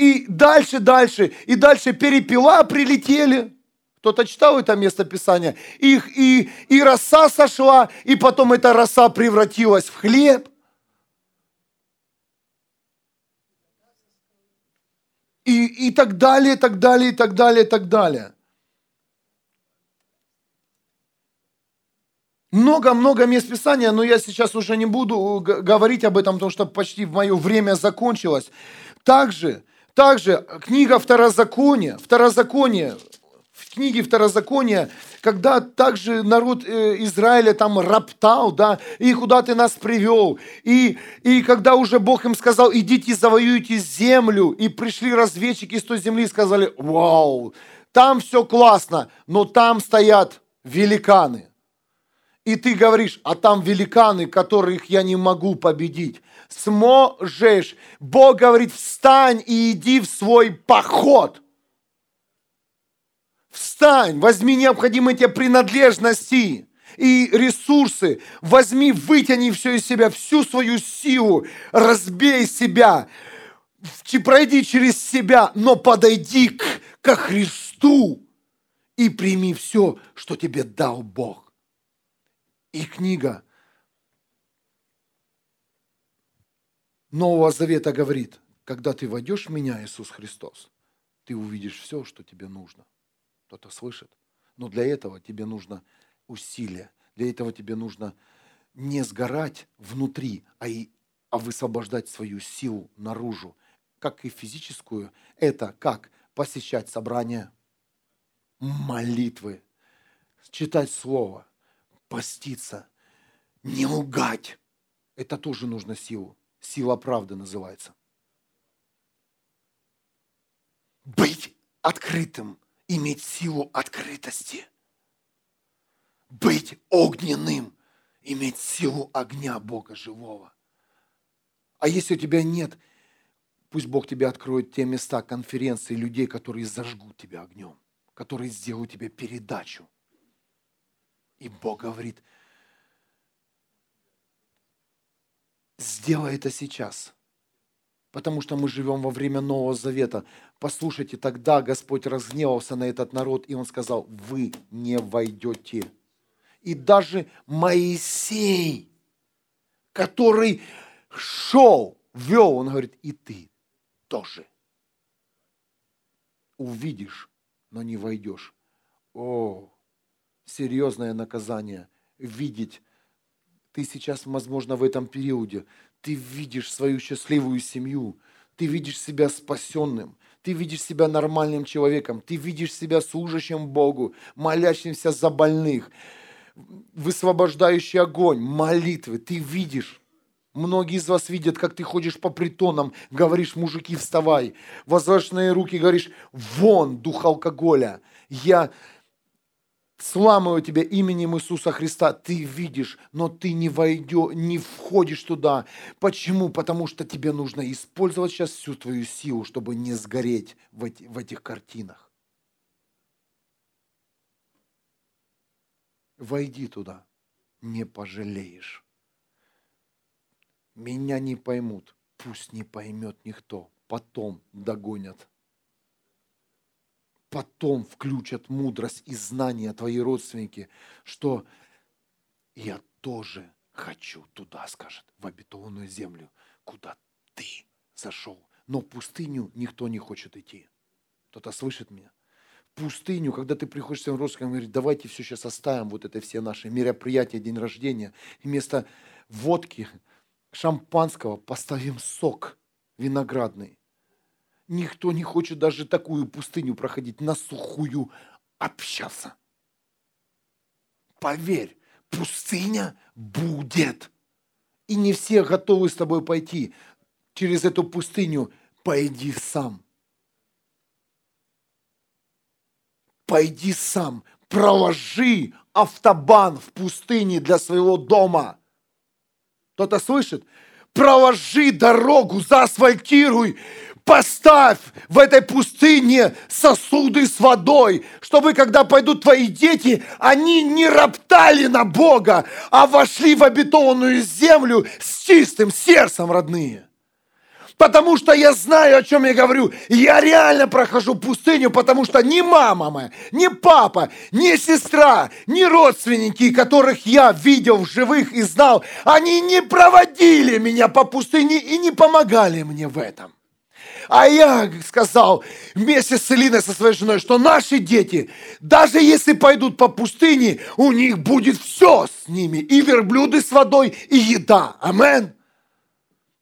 и дальше, дальше, и дальше перепела прилетели. Кто-то читал это место Писания? Их, и, и роса сошла, и потом эта роса превратилась в хлеб. И, и так далее, и так далее, и так далее, и так далее. Много-много мест Писания, но я сейчас уже не буду говорить об этом, потому что почти мое время закончилось. Также также книга Второзакония, Второзаконие, в книге Второзакония, когда также народ э, Израиля там роптал, да, и куда ты нас привел, и, и когда уже Бог им сказал, идите завоюйте землю, и пришли разведчики из той земли и сказали, вау, там все классно, но там стоят великаны. И ты говоришь, а там великаны, которых я не могу победить сможешь. Бог говорит, встань и иди в свой поход. Встань, возьми необходимые тебе принадлежности и ресурсы, возьми, вытяни все из себя, всю свою силу, разбей себя, пройди через себя, но подойди к, ко Христу и прими все, что тебе дал Бог. И книга Нового Завета говорит, когда ты войдешь в меня, Иисус Христос, ты увидишь все, что тебе нужно. Кто-то слышит. Но для этого тебе нужно усилие. Для этого тебе нужно не сгорать внутри, а, и, а высвобождать свою силу наружу. Как и физическую, это как? посещать собрания, молитвы, читать Слово, поститься, не лгать. Это тоже нужно силу. Сила правды называется. Быть открытым, иметь силу открытости. Быть огненным, иметь силу огня Бога живого. А если у тебя нет, пусть Бог тебе откроет те места конференции людей, которые зажгут тебя огнем, которые сделают тебе передачу. И Бог говорит, сделай это сейчас – потому что мы живем во время Нового Завета. Послушайте, тогда Господь разгневался на этот народ, и Он сказал, вы не войдете. И даже Моисей, который шел, вел, он говорит, и ты тоже. Увидишь, но не войдешь. О, серьезное наказание. Видеть. Ты сейчас, возможно, в этом периоде ты видишь свою счастливую семью, ты видишь себя спасенным, ты видишь себя нормальным человеком, ты видишь себя служащим Богу, молящимся за больных, высвобождающий огонь, молитвы, ты видишь. Многие из вас видят, как ты ходишь по притонам, говоришь, мужики, вставай. Возвышенные руки, говоришь, вон дух алкоголя. Я сламываю тебя именем Иисуса Христа, ты видишь, но ты не войдешь, не входишь туда. Почему? Потому что тебе нужно использовать сейчас всю твою силу, чтобы не сгореть в, эти, в этих картинах. Войди туда, не пожалеешь. Меня не поймут, пусть не поймет никто, потом догонят потом включат мудрость и знания твои родственники, что я тоже хочу туда, скажет, в обетованную землю, куда ты зашел. Но в пустыню никто не хочет идти. Кто-то слышит меня? В пустыню, когда ты приходишь к своим родственникам и говоришь, давайте все сейчас оставим, вот это все наши мероприятия, день рождения, и вместо водки, шампанского поставим сок виноградный. Никто не хочет даже такую пустыню проходить, на сухую общаться. Поверь, пустыня будет. И не все готовы с тобой пойти через эту пустыню. Пойди сам. Пойди сам. Проложи автобан в пустыне для своего дома. Кто-то слышит? Проложи дорогу, заасфальтируй, Поставь в этой пустыне сосуды с водой, чтобы когда пойдут твои дети, они не роптали на Бога, а вошли в обетованную землю с чистым сердцем, родные. Потому что я знаю, о чем я говорю. Я реально прохожу пустыню, потому что ни мама моя, ни папа, ни сестра, ни родственники, которых я видел в живых и знал, они не проводили меня по пустыне и не помогали мне в этом. А я сказал вместе с Элиной, со своей женой, что наши дети, даже если пойдут по пустыне, у них будет все с ними. И верблюды с водой, и еда. Амен.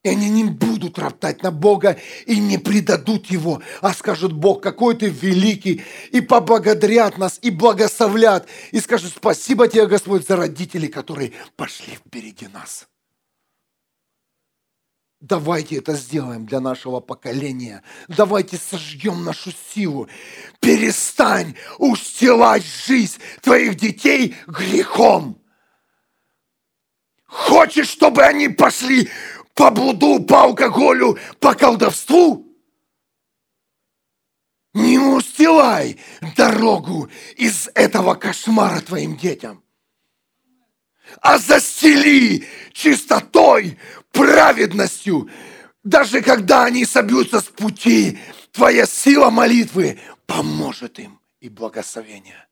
И они не будут роптать на Бога и не предадут Его, а скажут, Бог, какой ты великий, и поблагодарят нас, и благословлят, и скажут, спасибо тебе, Господь, за родителей, которые пошли впереди нас. Давайте это сделаем для нашего поколения. Давайте сожгем нашу силу. Перестань устилать жизнь твоих детей грехом. Хочешь, чтобы они пошли по блуду, по алкоголю, по колдовству? Не устилай дорогу из этого кошмара твоим детям а застели чистотой, праведностью. Даже когда они собьются с пути, твоя сила молитвы поможет им и благословение.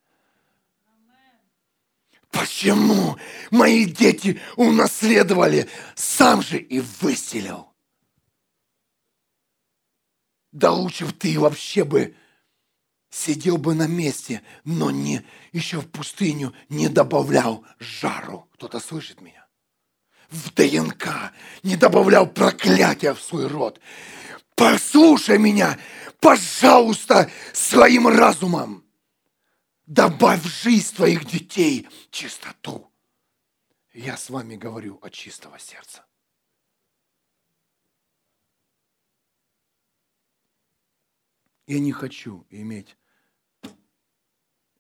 Почему мои дети унаследовали, сам же и выселил? Да лучше бы ты вообще бы сидел бы на месте, но не еще в пустыню не добавлял жару. Кто-то слышит меня? В ДНК не добавлял проклятия в свой род. Послушай меня, пожалуйста, своим разумом добавь в жизнь твоих детей чистоту. Я с вами говорю от чистого сердца. Я не хочу иметь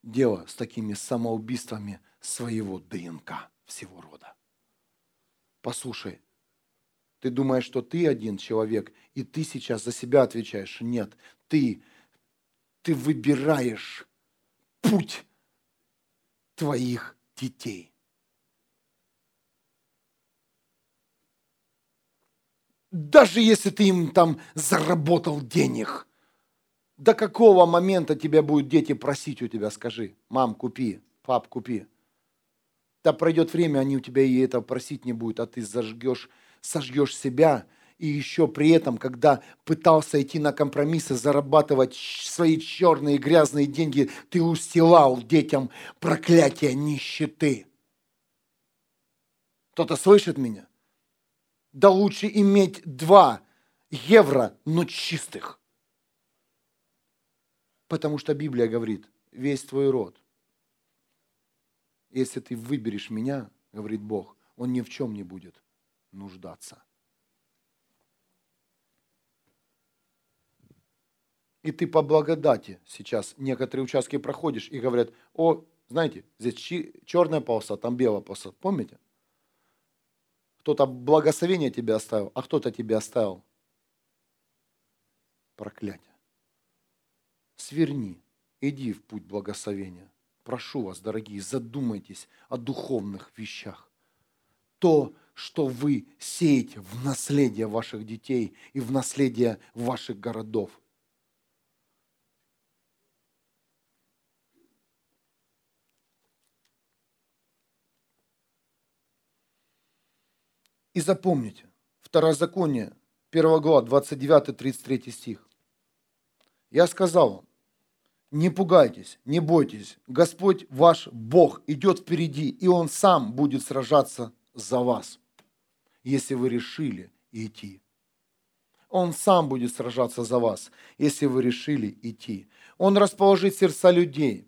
дело с такими самоубийствами своего ДНК всего рода. Послушай, ты думаешь, что ты один человек, и ты сейчас за себя отвечаешь? Нет, ты, ты выбираешь путь твоих детей. Даже если ты им там заработал денег, до какого момента тебя будут дети просить у тебя, скажи, мам, купи, пап, купи. Да пройдет время, они у тебя и это просить не будут, а ты зажгешь, сожгешь себя, и еще при этом, когда пытался идти на компромиссы, зарабатывать свои черные грязные деньги, ты устилал детям проклятие нищеты. Кто-то слышит меня? Да лучше иметь два евро, но чистых. Потому что Библия говорит, весь твой род, если ты выберешь меня, говорит Бог, он ни в чем не будет нуждаться. И ты по благодати сейчас некоторые участки проходишь и говорят, о, знаете, здесь черная полоса, там белая полоса. Помните? Кто-то благословение тебе оставил, а кто-то тебе оставил проклятие сверни, иди в путь благословения. Прошу вас, дорогие, задумайтесь о духовных вещах. То, что вы сеете в наследие ваших детей и в наследие ваших городов. И запомните, Второзаконие, 1 глава, 29-33 стих. Я сказал вам, не пугайтесь, не бойтесь. Господь ваш Бог идет впереди, и Он сам будет сражаться за вас, если вы решили идти. Он сам будет сражаться за вас, если вы решили идти. Он расположит сердца людей.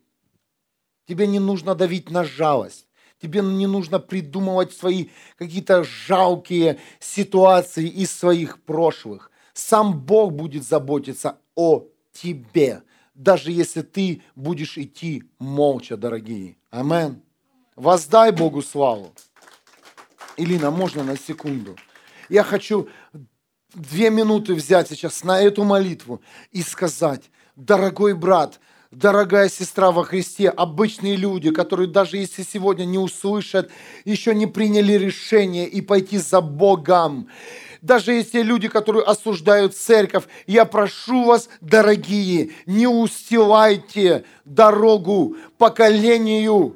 Тебе не нужно давить на жалость. Тебе не нужно придумывать свои какие-то жалкие ситуации из своих прошлых. Сам Бог будет заботиться о тебе даже если ты будешь идти молча, дорогие. Амен. Воздай Богу славу. Илина, можно на секунду? Я хочу две минуты взять сейчас на эту молитву и сказать, дорогой брат, дорогая сестра во Христе, обычные люди, которые даже если сегодня не услышат, еще не приняли решение и пойти за Богом даже если люди, которые осуждают церковь, я прошу вас, дорогие, не устилайте дорогу поколению,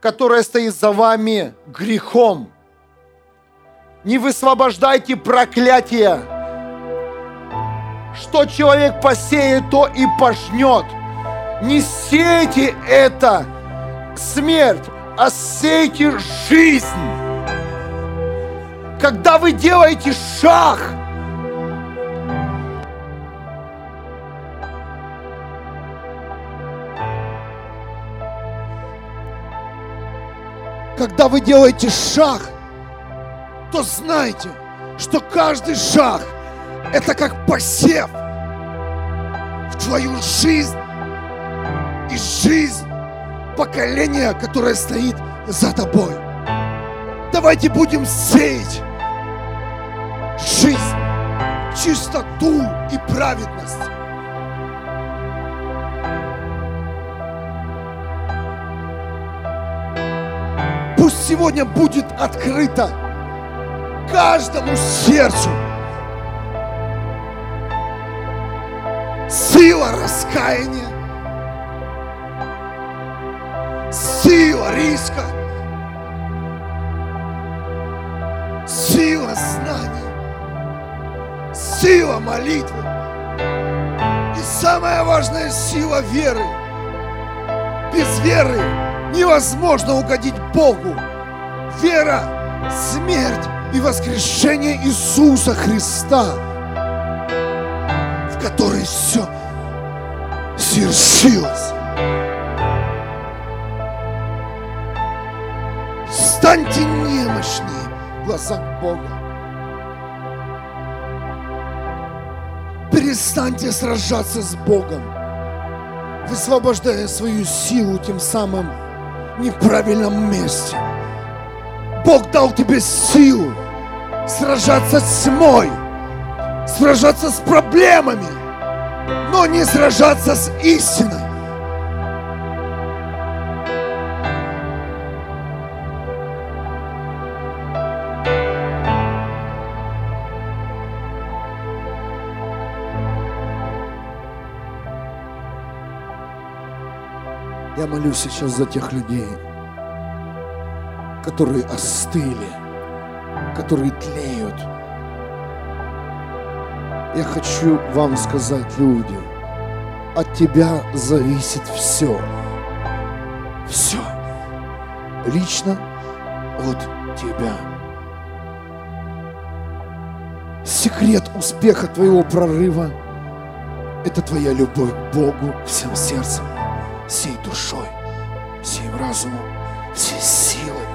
которое стоит за вами грехом. Не высвобождайте проклятие. Что человек посеет, то и пожнет. Не сейте это смерть, а сейте жизнь когда вы делаете шаг, когда вы делаете шаг, то знайте, что каждый шаг – это как посев в твою жизнь и жизнь поколения, которое стоит за тобой. Давайте будем сеять жизнь, чистоту и праведность. Пусть сегодня будет открыто каждому сердцу. Сила раскаяния, сила риска, сила знаний сила молитвы. И самая важная сила веры. Без веры невозможно угодить Богу. Вера, смерть и воскрешение Иисуса Христа. В которой все свершилось. Станьте немощнее в глазах Бога. Перестаньте сражаться с Богом, высвобождая свою силу тем самым в неправильном месте. Бог дал тебе силу сражаться с тьмой, сражаться с проблемами, но не сражаться с истиной. Я молюсь сейчас за тех людей, которые остыли, которые тлеют. Я хочу вам сказать, люди, от тебя зависит все. Все. Лично от тебя. Секрет успеха твоего прорыва – это твоя любовь к Богу всем сердцем, всей душой, всем разумом, всей силой.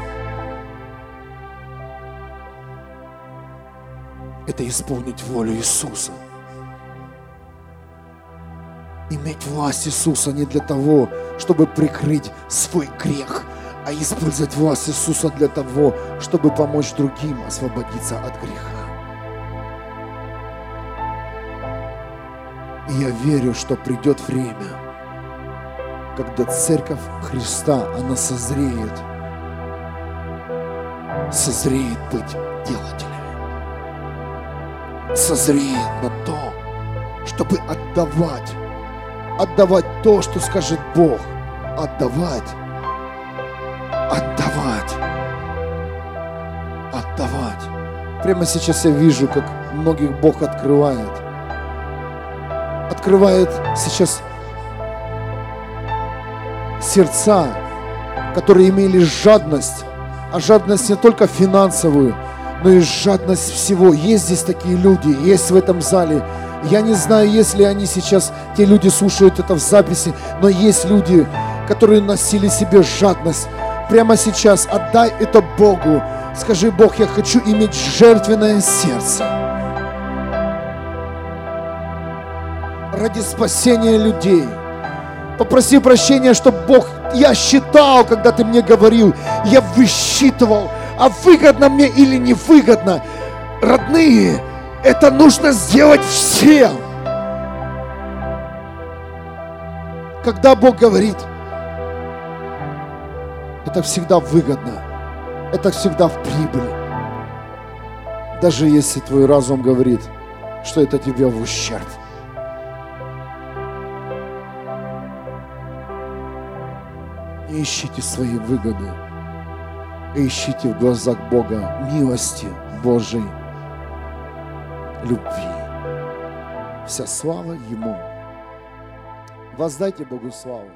Это исполнить волю Иисуса. Иметь власть Иисуса не для того, чтобы прикрыть свой грех, а использовать власть Иисуса для того, чтобы помочь другим освободиться от греха. И я верю, что придет время, когда Церковь Христа, она созреет, созреет быть делателями, созреет на то, чтобы отдавать, отдавать то, что скажет Бог, отдавать, отдавать, отдавать. Прямо сейчас я вижу, как многих Бог открывает. Открывает сейчас сердца, которые имели жадность, а жадность не только финансовую, но и жадность всего. Есть здесь такие люди, есть в этом зале. Я не знаю, есть ли они сейчас, те люди слушают это в записи, но есть люди, которые носили себе жадность. Прямо сейчас отдай это Богу. Скажи, Бог, я хочу иметь жертвенное сердце. Ради спасения людей. Попроси прощения, чтобы Бог, я считал, когда ты мне говорил, я высчитывал, а выгодно мне или невыгодно. Родные, это нужно сделать всем. Когда Бог говорит, это всегда выгодно, это всегда в прибыль. Даже если твой разум говорит, что это тебе в ущерб. Не ищите свои выгоды, ищите в глазах Бога милости Божией, любви. Вся слава Ему. Воздайте Богу славу.